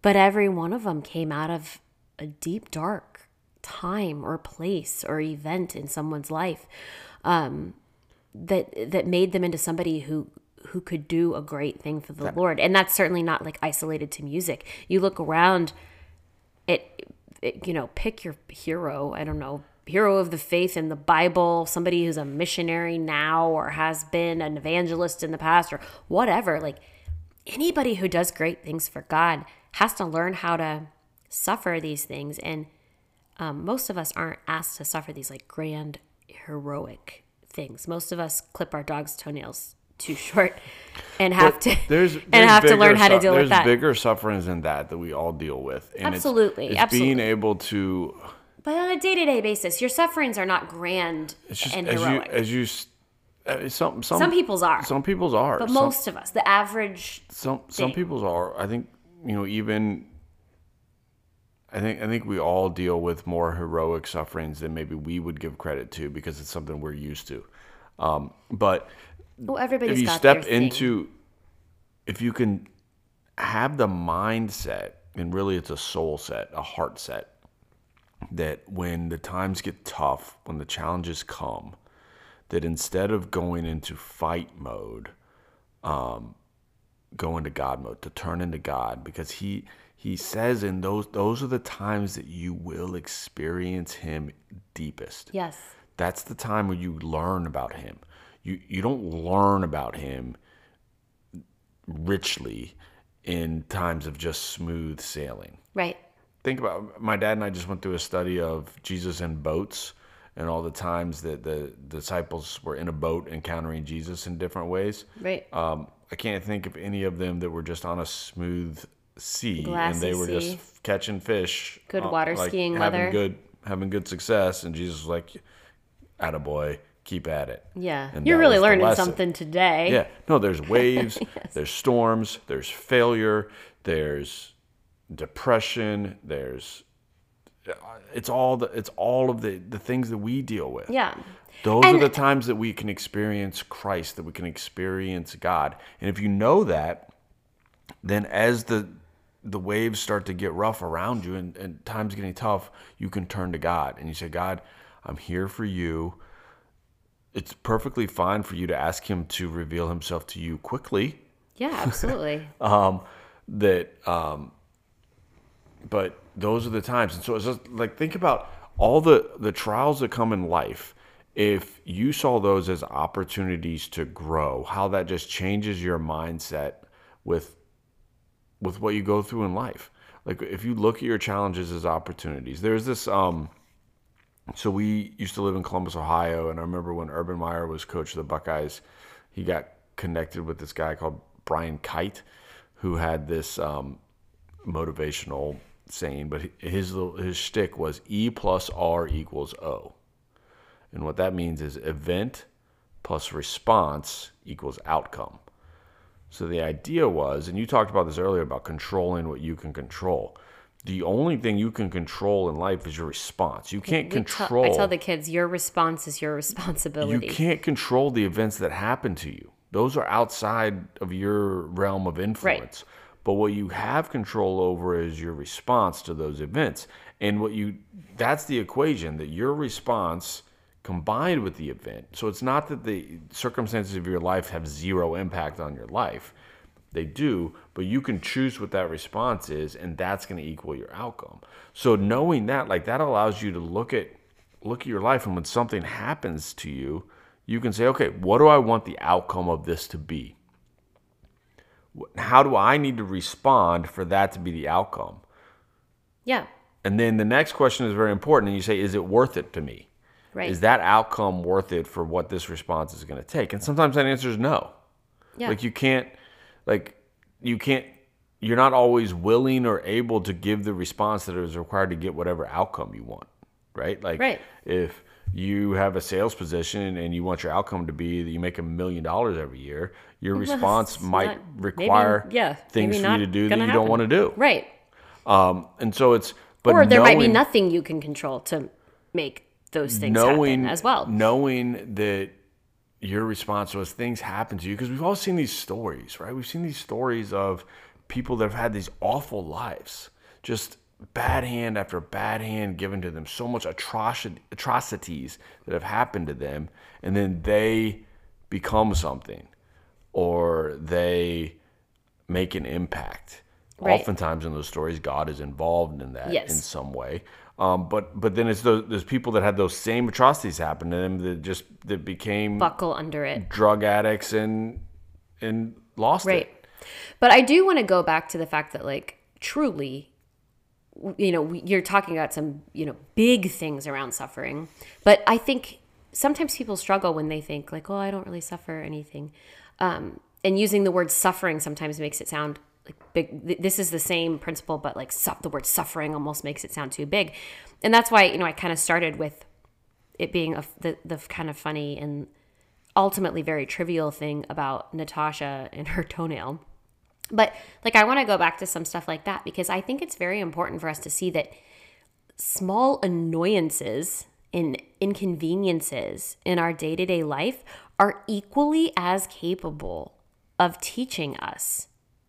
Speaker 2: But every one of them came out of a deep, dark time or place or event in someone's life um, that that made them into somebody who who could do a great thing for the Lord. And that's certainly not like isolated to music. You look around it you know, pick your hero. I don't know, hero of the faith in the Bible, somebody who's a missionary now or has been an evangelist in the past or whatever. Like anybody who does great things for God has to learn how to suffer these things. And um, most of us aren't asked to suffer these like grand, heroic things. Most of us clip our dog's toenails too short and have to
Speaker 3: There's,
Speaker 2: and have to learn how to deal with
Speaker 3: There's bigger sufferings than that that we all deal with. And
Speaker 2: Absolutely,
Speaker 3: it's,
Speaker 2: absolutely.
Speaker 3: being able to
Speaker 2: But on a day to day basis, your sufferings are not grand
Speaker 3: it's just
Speaker 2: and
Speaker 3: as you
Speaker 2: heroic.
Speaker 3: as you uh, some some
Speaker 2: Some people's are.
Speaker 3: some people's are
Speaker 2: but
Speaker 3: some,
Speaker 2: most of us, the average,
Speaker 3: some some people's are i think you know even i think i think we all deal with more heroic sufferings than maybe we would give credit to because it's something we're used to um, but
Speaker 2: well, everybody's
Speaker 3: if you step into if you can have the mindset and really it's a soul set a heart set that when the times get tough when the challenges come that instead of going into fight mode um, go into god mode to turn into god because he he says in those those are the times that you will experience him deepest
Speaker 2: Yes.
Speaker 3: that's the time when you learn about him. You you don't learn about him richly in times of just smooth sailing.
Speaker 2: Right.
Speaker 3: Think about my dad and I just went through a study of Jesus in boats and all the times that the disciples were in a boat encountering Jesus in different ways.
Speaker 2: Right.
Speaker 3: Um, I can't think of any of them that were just on a smooth sea and they were
Speaker 2: sea.
Speaker 3: just catching fish.
Speaker 2: Good
Speaker 3: uh,
Speaker 2: water
Speaker 3: like
Speaker 2: skiing
Speaker 3: having
Speaker 2: weather.
Speaker 3: good having good success and Jesus was like, Attaboy, keep at it.
Speaker 2: yeah.
Speaker 3: And
Speaker 2: You're really learning something today.
Speaker 3: Yeah. No, there's waves, there's storms, there's failure, there's depression, there's uh, it's all the it's all of the the things that we deal with.
Speaker 2: Yeah.
Speaker 3: Those
Speaker 2: And-
Speaker 3: are the times that we can experience Christ, that we can experience God. And if you know that, then as the the waves start to get rough around you and, and times getting tough, you can turn to God and you say, God, I'm here for you. It's perfectly fine for you to ask him to reveal himself to you quickly.
Speaker 2: Yeah, absolutely.
Speaker 3: Um, that um, but those are the times. And so it's just like think about all the the trials that come in life. If you saw those as opportunities to grow, how that just changes your mindset with with what you go through in life. Like if you look at your challenges as opportunities. There's this um so we used to live in Columbus, Ohio, and I remember when Urban Meyer was coach of the Buckeyes, he got connected with this guy called Brian Kight, who had this um, motivational saying, but his his shtick was E plus R equals O, and what that means is event plus response equals outcome. So the idea was, and you talked about this earlier about controlling what you can control. The only thing you can control in life is your response. You can't
Speaker 2: We
Speaker 3: control.
Speaker 2: I tell the kids, your response is your responsibility.
Speaker 3: you can't control the events that happen to you. Those are outside of your realm of influence. But what you have control over is your response to those events. And what you that's the equation that your response combined with the event. So it's not that the circumstances of your life have zero impact on your life. They do, but you can choose what that response is and that's going to equal your outcome. So knowing that like that allows you to look at look at your life and when something happens to you, you can say, "Okay, what do I want the outcome of this to be?" How do I need to respond for that to be the outcome?
Speaker 2: yeah.
Speaker 3: And then the next question is very important and you say, "Is it worth it to me?"
Speaker 2: Right.
Speaker 3: Is that outcome worth it for what this response is going to take? And sometimes that answer is no.
Speaker 2: yeah.
Speaker 3: Like you can't, like you can't, you're not always willing or able to give the response that is required to get whatever outcome you want, right? Like
Speaker 2: Right.
Speaker 3: if you have a sales position and you want your outcome to be that you make a million dollars every year, your response
Speaker 2: it's
Speaker 3: might
Speaker 2: not- maybe-
Speaker 3: require
Speaker 2: yeah,
Speaker 3: things for you to do that you don't want to do.
Speaker 2: right.
Speaker 3: Um, and so it's, but
Speaker 2: or there might be nothing you can control to make those things
Speaker 3: knowing
Speaker 2: happen as well.
Speaker 3: knowing that your response was things happen to you because we've all seen these stories right we've seen these stories of people that have had these awful lives just bad hand after bad hand given to them so much atroci- atrocities that have happened to them and then they become something or they make an impact
Speaker 2: Right.
Speaker 3: Oftentimes in those stories, God is involved in that
Speaker 2: Yes.
Speaker 3: in some way. Um, but but then it's those, those people that had those same atrocities happen to them that just that became
Speaker 2: buckle under it.
Speaker 3: drug addicts and and lost
Speaker 2: Right.
Speaker 3: it.
Speaker 2: But I do want to go back to the fact that, like, truly, you know, we- you're talking about some, you know, big things around suffering. But I think sometimes people struggle when they think, like, oh, I don't really suffer anything. Um, and using the word suffering sometimes makes it sound like big. th- This is the same principle, but like su- the word suffering almost makes it sound too big. And that's why, you know, I kind of started with it being a, the, the kind of funny and ultimately very trivial thing about Natasha and her toenail. But like I want to go back to some stuff like that because I think it's very important for us to see that small annoyances and inconveniences in our day-to-day life are equally as capable of teaching us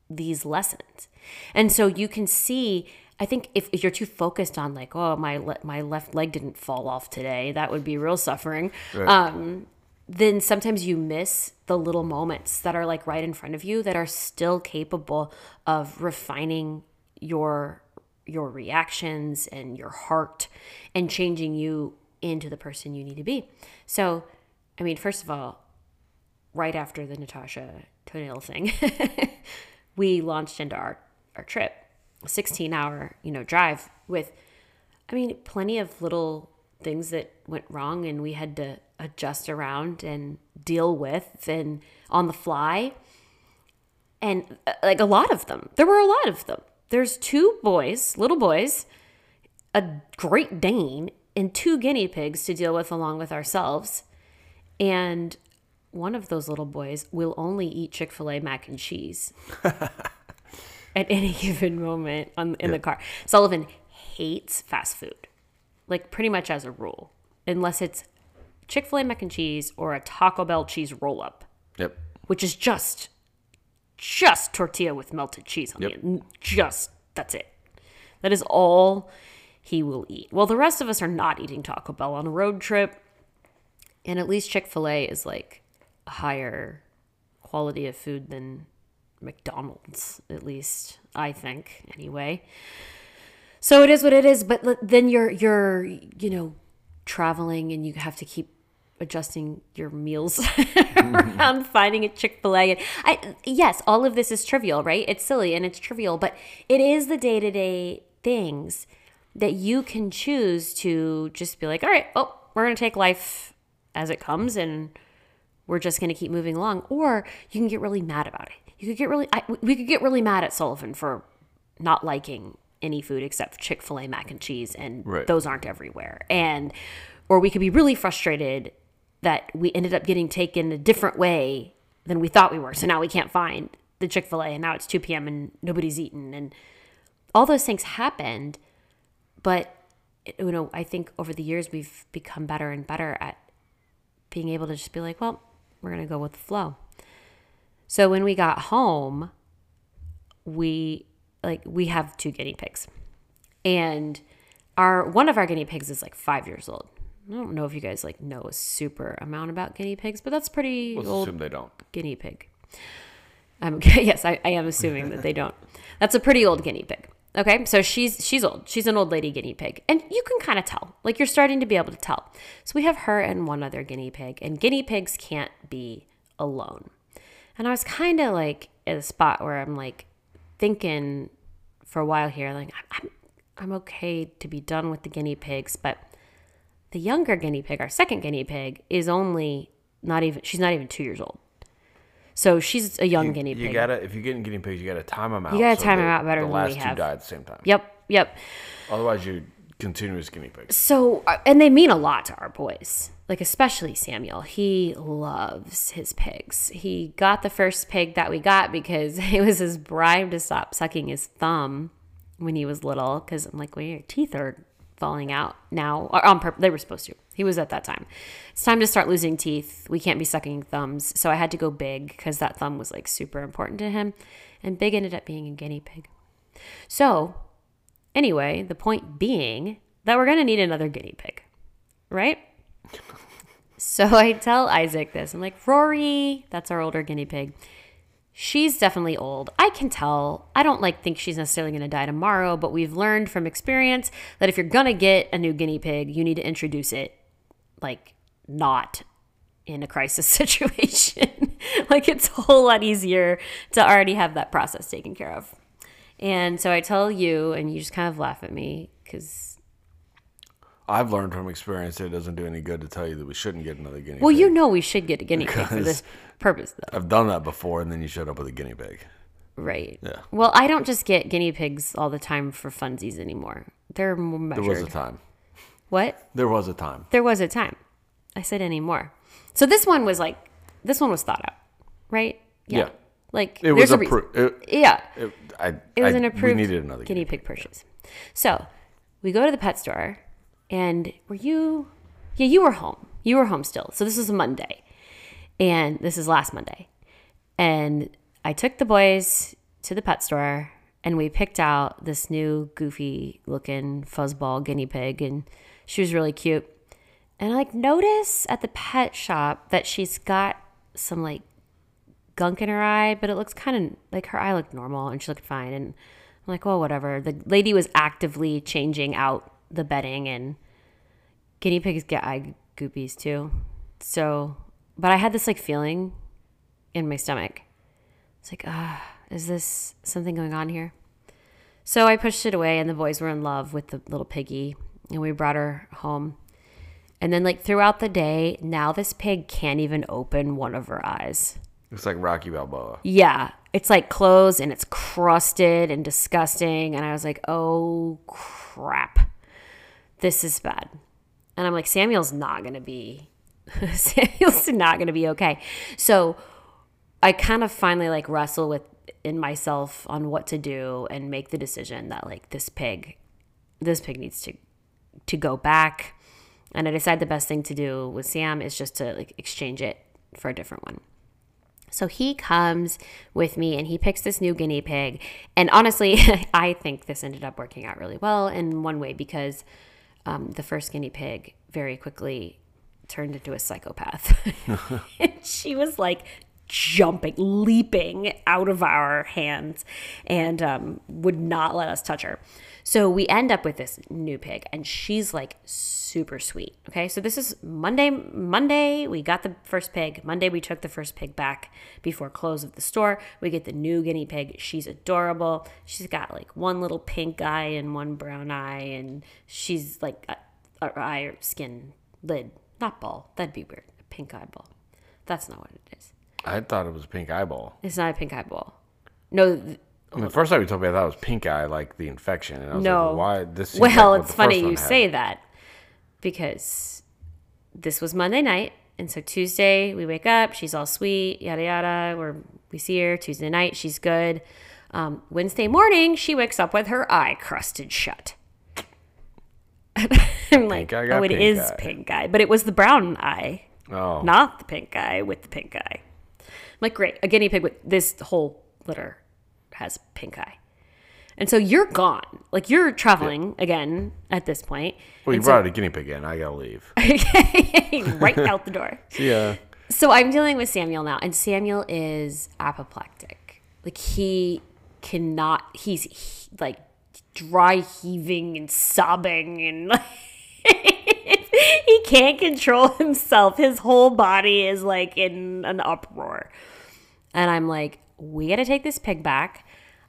Speaker 2: these lessons. And so you can see I think if, if you're too focused on like, oh, my le- my left leg didn't fall off today, that would be real suffering. Um, then sometimes you miss the little moments that are like right in front of you that are still capable of refining your your reactions and your heart and changing you into the person you need to be. So, I mean, first of all, right after the Natasha toenail thing, we launched into our, our trip, a 16 hour, you know, drive with, I mean, plenty of little things that went wrong and we had to adjust around and deal with and on the fly. And uh, like a lot of them, there were a lot of them. There's two boys, little boys, a Great Dane, and two guinea pigs to deal with along with ourselves. And one of those little boys will only eat Chick fil A mac and cheese at any given moment on, in the car. Sullivan hates fast food, like pretty much as a rule, unless it's Chick fil A mac and cheese or a Taco Bell cheese roll up,
Speaker 3: Yep.
Speaker 2: which is just just tortilla with melted cheese on
Speaker 3: Yep.
Speaker 2: end. Just that's it. That is all he will eat. Well, the rest of us are not eating Taco Bell on a road trip. And at least Chick fil A is like higher quality of food than McDonald's, at least, I think, anyway. So it is what it is, but then you're you're you know traveling and you have to keep adjusting your meals around finding a Chick-fil-A. And I yes, all of this is trivial, right? It's silly and it's trivial, but it is the day-to-day things that you can choose to just be like, "All right, well, we're going to take life as it comes and we're just going to keep moving along." Or you can get really mad about it. You could get really I, we could get really mad at Sullivan for not liking any food except Chick-fil-A mac and cheese and
Speaker 3: Right.
Speaker 2: those aren't everywhere. And or we could be really frustrated that we ended up getting taken a different way than we thought we were. So now we can't find the Chick-fil-A and now it's 2 p.m. and nobody's eaten and all those things happened, but you know, I think over the years we've become better and better at being able to just be like, well, we're going to go with the flow. So when we got home, we like we have two guinea pigs. And our one of our guinea pigs is like 5 years old. I don't know if you guys like know a super amount about guinea pigs, but that's pretty
Speaker 3: Let's
Speaker 2: old
Speaker 3: assume they don't.
Speaker 2: guinea pig. Um, yes, I, I am assuming that they don't. That's a pretty old guinea pig. Okay, so she's she's old. She's an old lady guinea pig, and you can kind of tell. Like you're starting to be able to tell. So we have her and one other guinea pig, and guinea pigs can't be alone. And I was kind of like at a spot where I'm like thinking for a while here, like I'm I'm okay to be done with the guinea pigs, but the younger guinea pig, our second guinea pig, is only not even she's not even two years old. So she's a young guinea pig.
Speaker 3: You gotta if you're getting guinea pigs, you gotta time them out.
Speaker 2: You gotta
Speaker 3: so
Speaker 2: time 'em
Speaker 3: that
Speaker 2: out better
Speaker 3: the
Speaker 2: than we
Speaker 3: last two
Speaker 2: have.
Speaker 3: die at the same time.
Speaker 2: Yep, yep.
Speaker 3: Otherwise, you continuous guinea pigs.
Speaker 2: So, uh, and they mean a lot to our boys, like especially Samuel. He loves his pigs. He got the first pig that we got because it was his bribe to stop sucking his thumb when he was little. Because I'm like, well, your teeth are falling out now. Or on purpose, they were supposed to. He was at that time. It's time to start losing teeth. We can't be sucking thumbs. So I had to go big because that thumb was like super important to him. And big ended up being a guinea pig. So Anyway, the point being that we're going to need another guinea pig, right? so I tell Isaac this. I'm like, Rory, that's our older guinea pig. she's definitely old. I can tell. I don't like think she's necessarily going to die tomorrow, but we've learned from experience that if you're going to get a new guinea pig, you need to introduce it like not in a crisis situation. like it's a whole lot easier to already have that process taken care of. And so I tell you, and you just kind of laugh at me because,
Speaker 3: I've learned from experience that it doesn't do any good to tell you that we shouldn't get another guinea
Speaker 2: well,
Speaker 3: pig.
Speaker 2: you know, we should get a guinea pig for this purpose, though.
Speaker 3: I've done that before, and then you showed up with a guinea pig.
Speaker 2: Right.
Speaker 3: Yeah.
Speaker 2: Well, I don't just get guinea pigs all the time for funsies anymore. They're more
Speaker 3: There
Speaker 2: measured.
Speaker 3: was a time.
Speaker 2: What?
Speaker 3: There was a time.
Speaker 2: There was a time. I said anymore. So this one was like, this one was thought out, right?
Speaker 3: Yeah.
Speaker 2: Like
Speaker 3: It was approved.
Speaker 2: Yeah.
Speaker 3: it, I,
Speaker 2: It was
Speaker 3: I-
Speaker 2: an approved
Speaker 3: We needed another
Speaker 2: guinea
Speaker 3: guinea
Speaker 2: pig purchase. So we go to the pet store, and were you? Yeah, you were home. You were home still. So this was a Monday, and this is last Monday, and I took the boys to the pet store, and we picked out this new goofy looking fuzzball guinea pig, and she was really cute. And I like notice at the pet shop that she's got some like gunk in her eye, but it looks kind of like her eye looked normal and she looked fine. And I'm like, well, whatever. The lady was actively changing out the bedding, and guinea pigs get eye goopies too. So, but I had this like feeling in my stomach. It's like, ah, is this something going on here? So I pushed it away, and the boys were in love with the little piggy, and we brought her home. And then, like throughout the day, now this pig can't even open one of her eyes.
Speaker 3: It's like Rocky Balboa.
Speaker 2: Yeah, it's like closed and it's crusted and disgusting. And I was like, oh crap, this is bad. And I'm like, Samuel's not gonna be, Samuel's not gonna be okay. So I kind of finally like wrestle with in myself on what to do and make the decision that like this pig, this pig needs to to go back. And I decided the best thing to do with Sam is just to like exchange it for a different one. So he comes with me and he picks this new guinea pig. And honestly, I think this ended up working out really well in one way because um, the first guinea pig very quickly turned into a psychopath. and she was like jumping, leaping out of our hands and um, would not let us touch her. So we end up with this new pig and she's like super sweet. Okay. So this is Monday. Monday, we got the first pig. Monday, we took the first pig back before close of the store. We get the new guinea pig. She's adorable. She's got like one little pink eye and one brown eye. And she's like a, a eye skin lid, not ball. That'd be weird. A pink eyeball. That's not what it is.
Speaker 3: I thought it was a pink eyeball.
Speaker 2: It's not a pink eyeball. No, th-
Speaker 3: I mean, the first time you told me, I thought it was pink eye, like the infection. And I was
Speaker 2: No.
Speaker 3: like, why? This
Speaker 2: well,
Speaker 3: like
Speaker 2: it's funny you
Speaker 3: had.
Speaker 2: say that because this was Monday night, and so Tuesday we wake up, she's all sweet, yada yada. We're we see her Tuesday night, she's good. Um, Wednesday morning, she wakes up with her eye crusted shut. I'm like, oh, it is
Speaker 3: eye."
Speaker 2: pink eye, but it was the brown eye,
Speaker 3: Oh,
Speaker 2: not the pink eye with the pink eye. I'm like, great, a guinea pig with this whole litter has pink eye. And so you're gone. Like you're traveling again at this point.
Speaker 3: well, you
Speaker 2: And so-
Speaker 3: brought a guinea pig in. I gotta leave.
Speaker 2: right out the door.
Speaker 3: yeah.
Speaker 2: So I'm dealing with Samuel now, and Samuel is apoplectic. Like he cannot. He's he- like dry heaving and sobbing, and like, he can't control himself. His whole body is like in an uproar. And I'm like, we got to take this pig back.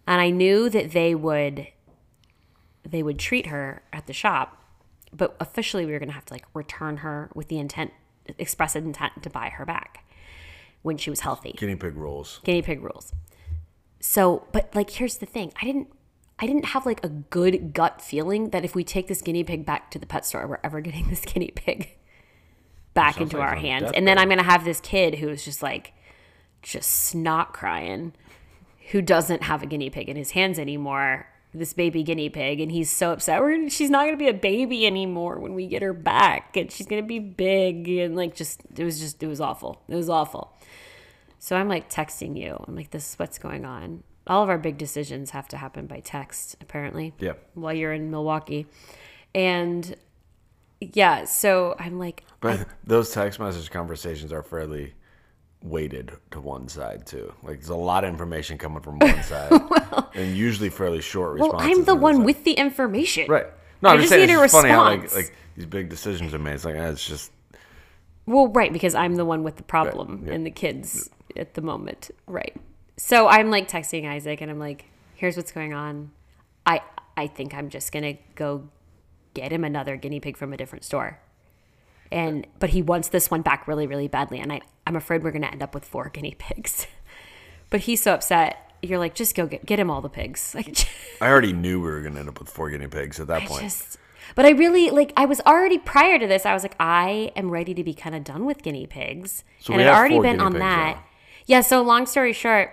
Speaker 2: And I knew that they would they would treat her at the shop, but officially we were going to have to like return her with the intent express intent to buy her back when she was healthy.
Speaker 3: Guinea pig rules.
Speaker 2: Guinea pig rules. So, but like here's the thing. I didn't I didn't have like a good gut feeling that if we take this guinea pig back to the pet store, we're ever getting this guinea pig back into
Speaker 3: like
Speaker 2: our hands. And then I'm going to have this kid who's just like just snot crying who doesn't have a guinea pig in his hands anymore. This baby guinea pig, and he's so upset. We're gonna, she's not gonna be a baby anymore when we get her back, and she's gonna be big and like just it was just it was awful. It was awful. So I'm like texting you. I'm like, this is what's going on. All of our big decisions have to happen by text, apparently.
Speaker 3: Yeah.
Speaker 2: While you're in Milwaukee, and yeah, so I'm like,
Speaker 3: But those text message conversations are fairly weighted to one side too. Like there's a lot of information coming from one side, and usually fairly short responses Well.
Speaker 2: I'm the one with the information.
Speaker 3: right. No, I'm just
Speaker 2: just
Speaker 3: saying it's just funny how like, like these big decisions are made. It's like eh, it's just
Speaker 2: Well, right, because I'm the one with the problem
Speaker 3: yeah.
Speaker 2: and the kids at the moment. Right. So I'm like texting Isaac and I'm like, here's what's going on. I I think I'm just gonna go get him another guinea pig from a different store. And but he wants this one back really, really badly. And I, I'm afraid we're gonna end up with four guinea pigs. but he's so upset. You're like, just go get get him all the pigs. Like
Speaker 3: I already knew we were gonna end up with four guinea pigs at that
Speaker 2: I
Speaker 3: point.
Speaker 2: just but I really like I was already prior to this, I was like, I am ready to be kind of done with guinea pigs.
Speaker 3: So
Speaker 2: and I'd already been on that.
Speaker 3: now.
Speaker 2: Yeah, so long story short,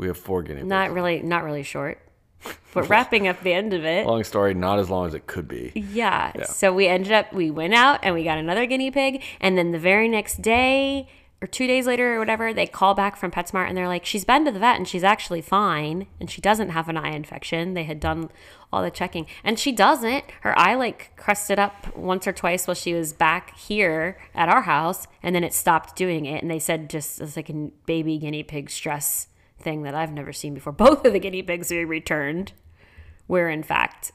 Speaker 3: we have four guinea pigs.
Speaker 2: not really not really short. But wrapping up the end of it.
Speaker 3: Long story, not as long as it could be.
Speaker 2: Yeah. So we ended up, we went out and we got another guinea pig. And then the very next day or two days later or whatever, they call back from PetSmart and they're like, she's been to the vet and she's actually fine. And she doesn't have an eye infection. They had done all the checking. And she doesn't. Her eye like crusted up once or twice while she was back here at our house. And then it stopped doing it. And they said just as like a baby guinea pig stress thing that I've never seen before. Both of the guinea pigs we returned were in fact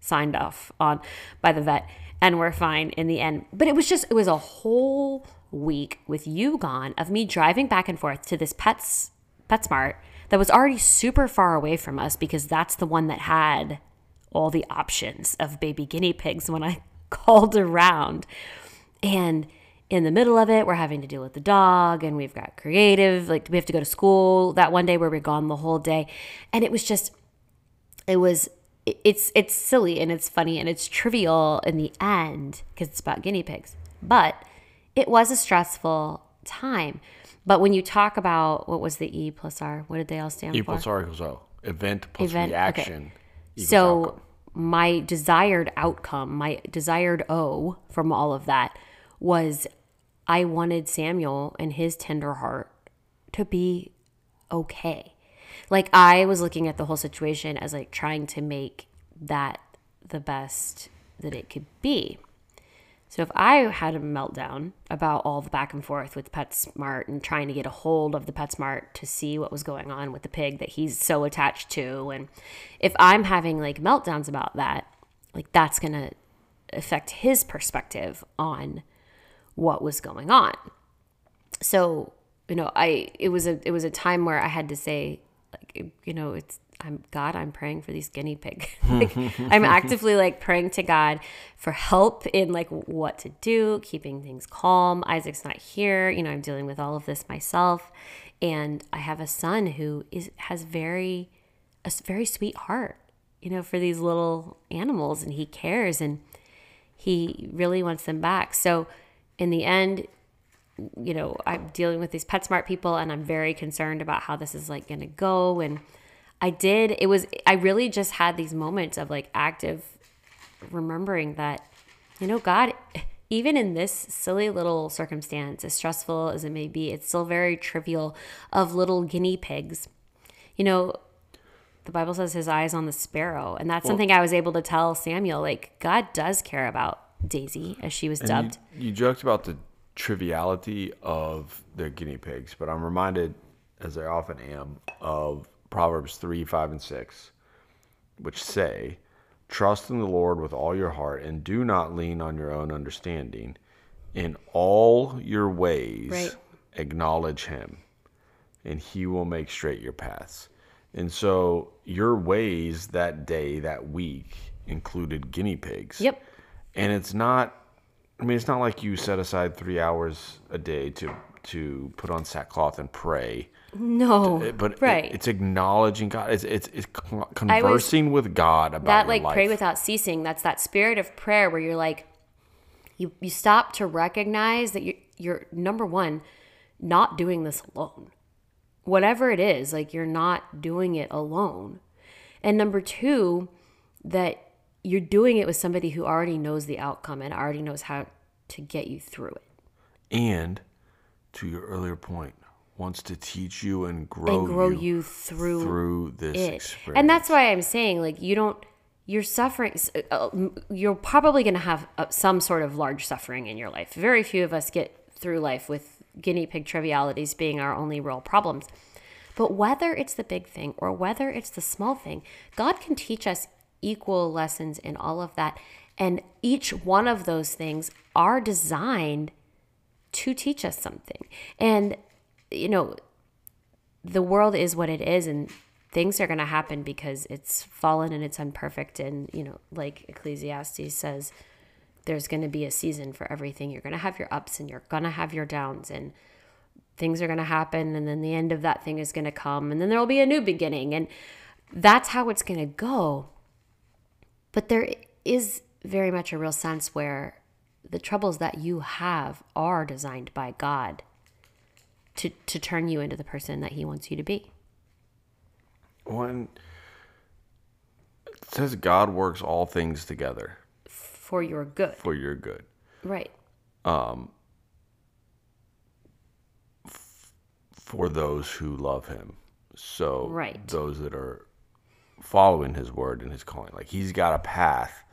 Speaker 2: signed off on by the vet and we're fine in the end. But it was just it was a whole week with you gone of me driving back and forth to this pets PetSmart that was already super far away from us because that's the one that had all the options of baby guinea pigs when I called around. And in the middle of it, we're having to deal with the dog and we've got creative, like we have to go to school that one day where we're gone the whole day. And it was just it was it's it's silly and it's funny and it's trivial in the end because it's about guinea pigs but it was a stressful time but when you talk about what was the e plus r what did they all stand
Speaker 3: E
Speaker 2: for E
Speaker 3: plus R equals O. Event plus
Speaker 2: Event, okay.
Speaker 3: reaction. equals
Speaker 2: so
Speaker 3: outcome.
Speaker 2: my desired outcome my desired o from all of that was i wanted samuel and his tender heart to be okay. Like i was looking at the whole situation as like trying to make that the best that it could be. So if I had a meltdown about all the back and forth with PetSmart and trying to get a hold of the PetSmart to see what was going on with the pig that he's so attached to, and if I'm having like meltdowns about that, like that's gonna affect his perspective on what was going on. So you know, I it was a it was a time where I had to say like you know it's I'm God, I'm praying for these guinea pig. like, I'm actively like praying to God for help in like what to do, keeping things calm. Isaac's not here. You know, I'm dealing with all of this myself. And I have a son who is has very a very sweet heart, you know, for these little animals and he cares and he really wants them back. So in the end, you know, I'm dealing with these PetSmart people and I'm very concerned about how this is like going to go. And I did, it was, I really just had these moments of like active remembering that, you know, God, even in this silly little circumstance, as stressful as it may be, it's still very trivial of little guinea pigs. You know, the Bible says his eyes on the sparrow. And that's something I was able to tell Samuel. Like, God does care about Daisy, as she was
Speaker 3: And
Speaker 2: dubbed.
Speaker 3: You, you joked about the triviality of the guinea pigs, but I'm reminded, as I often am, of Proverbs 3, 5, and 6, which say, Trust in the Lord with all your heart and do not lean on your own understanding. In all your ways,
Speaker 2: Right.
Speaker 3: acknowledge him, and he will make straight your paths. And so your ways that day, that week, included guinea pigs.
Speaker 2: Yep.
Speaker 3: And it's not I mean it's not like you set aside 3 hours a day to to put on sackcloth and pray.
Speaker 2: No.
Speaker 3: It- eh, but it-
Speaker 2: right.
Speaker 3: it's acknowledging God. It's it's, it's con- conversing with God about
Speaker 2: that like
Speaker 3: life.
Speaker 2: pray without ceasing that's that spirit of prayer where you're like you you stop to recognize that you're you're number one not doing this alone whatever it is like you're not doing it alone and number two that you're doing it with somebody who already knows the outcome and already knows how to get you through it
Speaker 3: and to your earlier point, wants to teach you and grow,
Speaker 2: and grow
Speaker 3: you,
Speaker 2: you through
Speaker 3: through this
Speaker 2: it.
Speaker 3: experience.
Speaker 2: And that's why I'm saying, like, you don't, you're suffering, uh, you're probably going to have uh, some sort of large suffering in your life. Very few of us get through life with guinea pig trivialities being our only real problems. But whether it's the big thing or whether it's the small thing, God can teach us equal lessons in all of that. And each one of those things are designed to teach us something. And, you know, the world is what it is, and things are going to happen because it's fallen and it's imperfect. And, you know, like Ecclesiastes says, there's going to be a season for everything. You're going to have your ups and you're going to have your downs. And, things are going to happen and then the end of that thing is going to come and then there will be a new beginning and that's how it's going to go but there is very much a real sense where the troubles that you have are designed by God to to turn you into the person that he wants you to be
Speaker 3: When it says God works all things together
Speaker 2: for your good
Speaker 3: for your good.
Speaker 2: right Um,
Speaker 3: for those who love him. So
Speaker 2: Right.
Speaker 3: those that are following his word and his calling. Like he's got a path.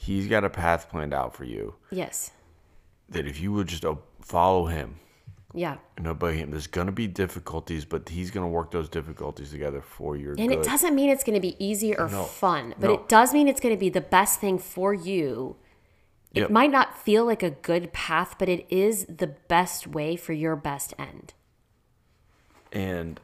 Speaker 3: He's got a path planned out for you
Speaker 2: yes
Speaker 3: that if you would just oh, follow him
Speaker 2: yeah
Speaker 3: and obey him, there's going to be difficulties, but he's going to work those difficulties together for your
Speaker 2: and
Speaker 3: good.
Speaker 2: it doesn't mean it's going to be easy or fun but
Speaker 3: no.
Speaker 2: it does mean it's going to be the best thing for you it
Speaker 3: Yep.
Speaker 2: might not feel like a good path but it is the best way for your best end
Speaker 3: and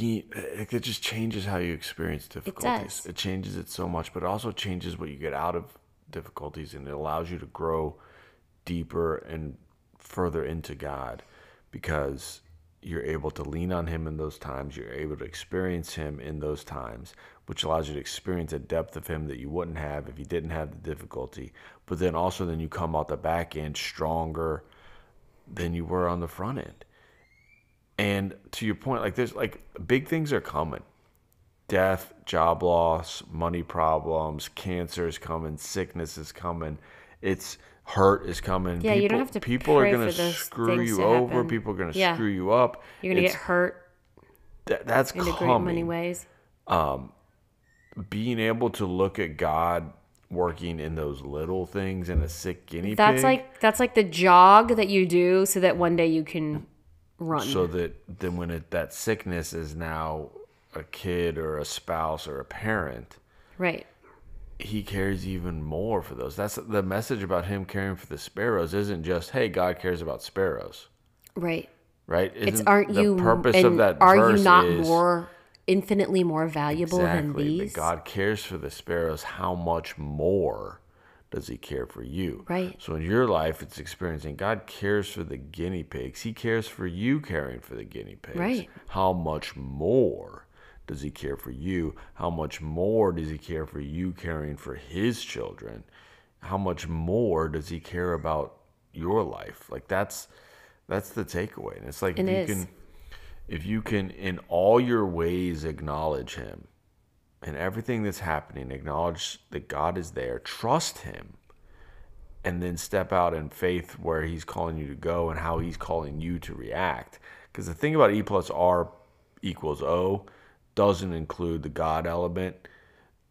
Speaker 3: be it it just changes how you experience difficulties.
Speaker 2: does.
Speaker 3: It changes it so much, but it also changes what you get out of difficulties, and it allows you to grow deeper and further into God because you're able to lean on Him in those times. You're able to experience Him in those times, which allows you to experience a depth of Him that you wouldn't have if you didn't have the difficulty. But then also, then you come out the back end stronger than you were on the front end. And to your point, like there's like big things are coming. Death, job loss, money problems, cancer is coming, sickness is coming. It's hurt is coming.
Speaker 2: Yeah, you don't have to
Speaker 3: people are gonna
Speaker 2: for those
Speaker 3: screw you
Speaker 2: to
Speaker 3: over,
Speaker 2: happen.
Speaker 3: people are gonna
Speaker 2: Yeah.
Speaker 3: screw you up.
Speaker 2: you're going to
Speaker 3: It's-
Speaker 2: get hurt
Speaker 3: that, that's
Speaker 2: in a great
Speaker 3: coming
Speaker 2: many ways um,
Speaker 3: being able to look at God working in those little things in a sick guinea
Speaker 2: that's
Speaker 3: pig.
Speaker 2: like that's like the jog that you do so that one day you can run.
Speaker 3: So that then when it, that sickness is now a kid or a spouse or a parent
Speaker 2: right.
Speaker 3: he cares even more for those. That's the message about him caring for the sparrows isn't just hey god cares about sparrows.
Speaker 2: Right.
Speaker 3: Right?
Speaker 2: It's
Speaker 3: Isn't
Speaker 2: aren't
Speaker 3: the
Speaker 2: you
Speaker 3: purpose of that
Speaker 2: are you not
Speaker 3: is
Speaker 2: more infinitely more valuable than these
Speaker 3: that god cares for the sparrows how much more does he care for you?
Speaker 2: Right.
Speaker 3: so in your life it's experiencing god cares for the guinea pigs. He cares for you caring for the guinea pigs.
Speaker 2: Right.
Speaker 3: how much more does he care for you? How much more does he care for you caring for his children? How much more does he care about your life? Like that's that's the takeaway. And it's like
Speaker 2: It
Speaker 3: if you
Speaker 2: is.
Speaker 3: can if you can in all your ways acknowledge him and everything that's happening acknowledge that god is there trust him and then step out in faith where he's calling you to go and how he's calling you to react. Because the thing about e plus r equals o doesn't include the god element.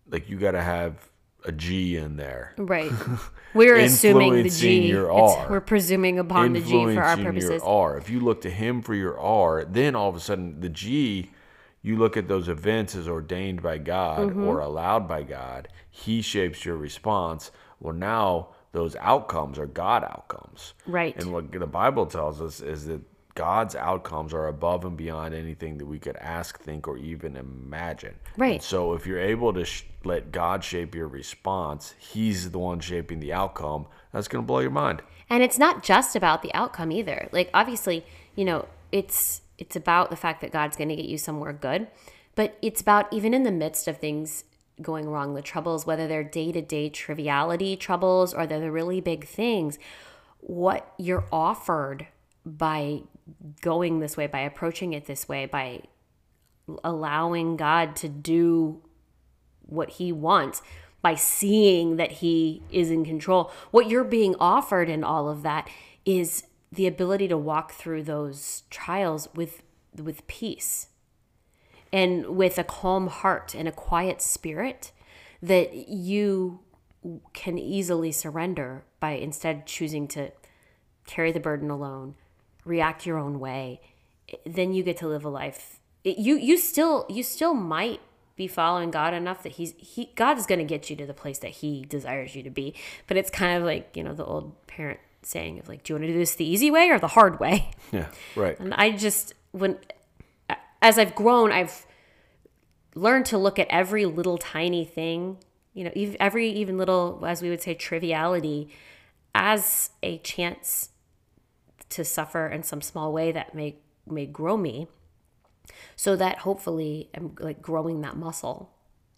Speaker 3: Like you got to have a g in there.
Speaker 2: Right. We're assuming the g.
Speaker 3: your
Speaker 2: It's-
Speaker 3: R.
Speaker 2: we're presuming upon the g for our purposes
Speaker 3: Your R. If you look to him for your R, then all of a sudden the G, you look at those events as ordained by God
Speaker 2: Mm-hmm.
Speaker 3: or allowed by God. He shapes your response. Well, now those outcomes are God outcomes.
Speaker 2: Right.
Speaker 3: And what the Bible tells us is that God's outcomes are above and beyond anything that we could ask, think, or even imagine.
Speaker 2: Right.
Speaker 3: And so if you're able to sh- let God shape your response, He's the one shaping the outcome. That's going to blow your mind.
Speaker 2: and it's not just about the outcome either like obviously you know it's it's about the fact that god's going to get you somewhere good but it's about even in the midst of things going wrong the troubles whether they're day-to-day triviality troubles or they're the really big things what you're offered by going this way by approaching it this way by allowing god to do what he wants by seeing that he is in control. What you're being offered in all of that is the ability to walk through those trials with with peace and with a calm heart and a quiet spirit that you can easily surrender by instead choosing to carry the burden alone, react your own way, then you get to live a life. You you still you still might be following God enough that he's he God is going to get you to the place that he desires you to be. But it's kind of like, you know, the old parent saying of like, do you want to do this the easy way or the hard way?
Speaker 3: Yeah, right.
Speaker 2: And I just when as I've grown, I've learned to look at every little tiny thing, you know, every even little as we would say triviality as a chance to suffer in some small way that may may grow me so that hopefully I'm like growing that muscle,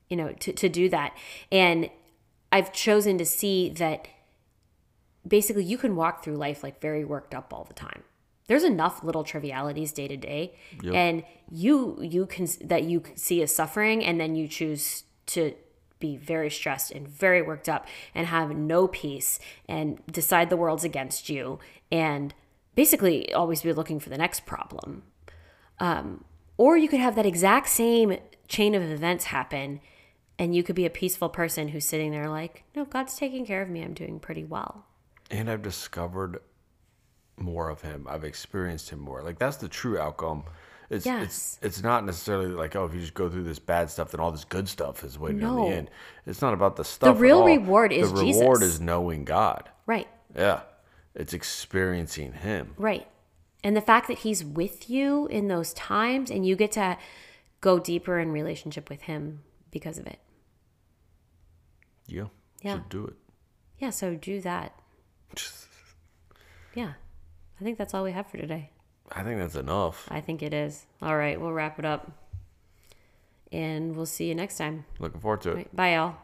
Speaker 2: you know, to, to do that. And I've chosen to see that basically you can walk through life like very worked up all the time. There's enough little trivialities day to day, and you you can that you see as suffering, and then you choose to be very stressed and very worked up and have no peace and decide the world's against you and basically always be looking for the next problem. Um, or you could have that exact same chain of events happen and you could be a peaceful person who's sitting there like, no, God's taking care of me. I'm doing pretty well.
Speaker 3: And I've discovered more of him. I've experienced him more. Like that's the true outcome. It's
Speaker 2: Yes.
Speaker 3: it's it's not necessarily like oh if you just go through this bad stuff then all this good stuff is waiting on
Speaker 2: No.
Speaker 3: the end. It's not about the stuff. The
Speaker 2: real reward is
Speaker 3: the reward
Speaker 2: Jesus.
Speaker 3: is knowing God.
Speaker 2: Right.
Speaker 3: Yeah, it's experiencing Him.
Speaker 2: Right. And the fact that he's with you in those times and you get to go deeper in relationship with him because of it.
Speaker 3: Yeah,
Speaker 2: Yeah.
Speaker 3: So do it.
Speaker 2: Yeah, so do that. Yeah. I think that's all we have for today.
Speaker 3: I think that's enough.
Speaker 2: I think it is. All right, we'll wrap it up. And we'll see you next time.
Speaker 3: Looking forward to it.
Speaker 2: Right, bye, y'all.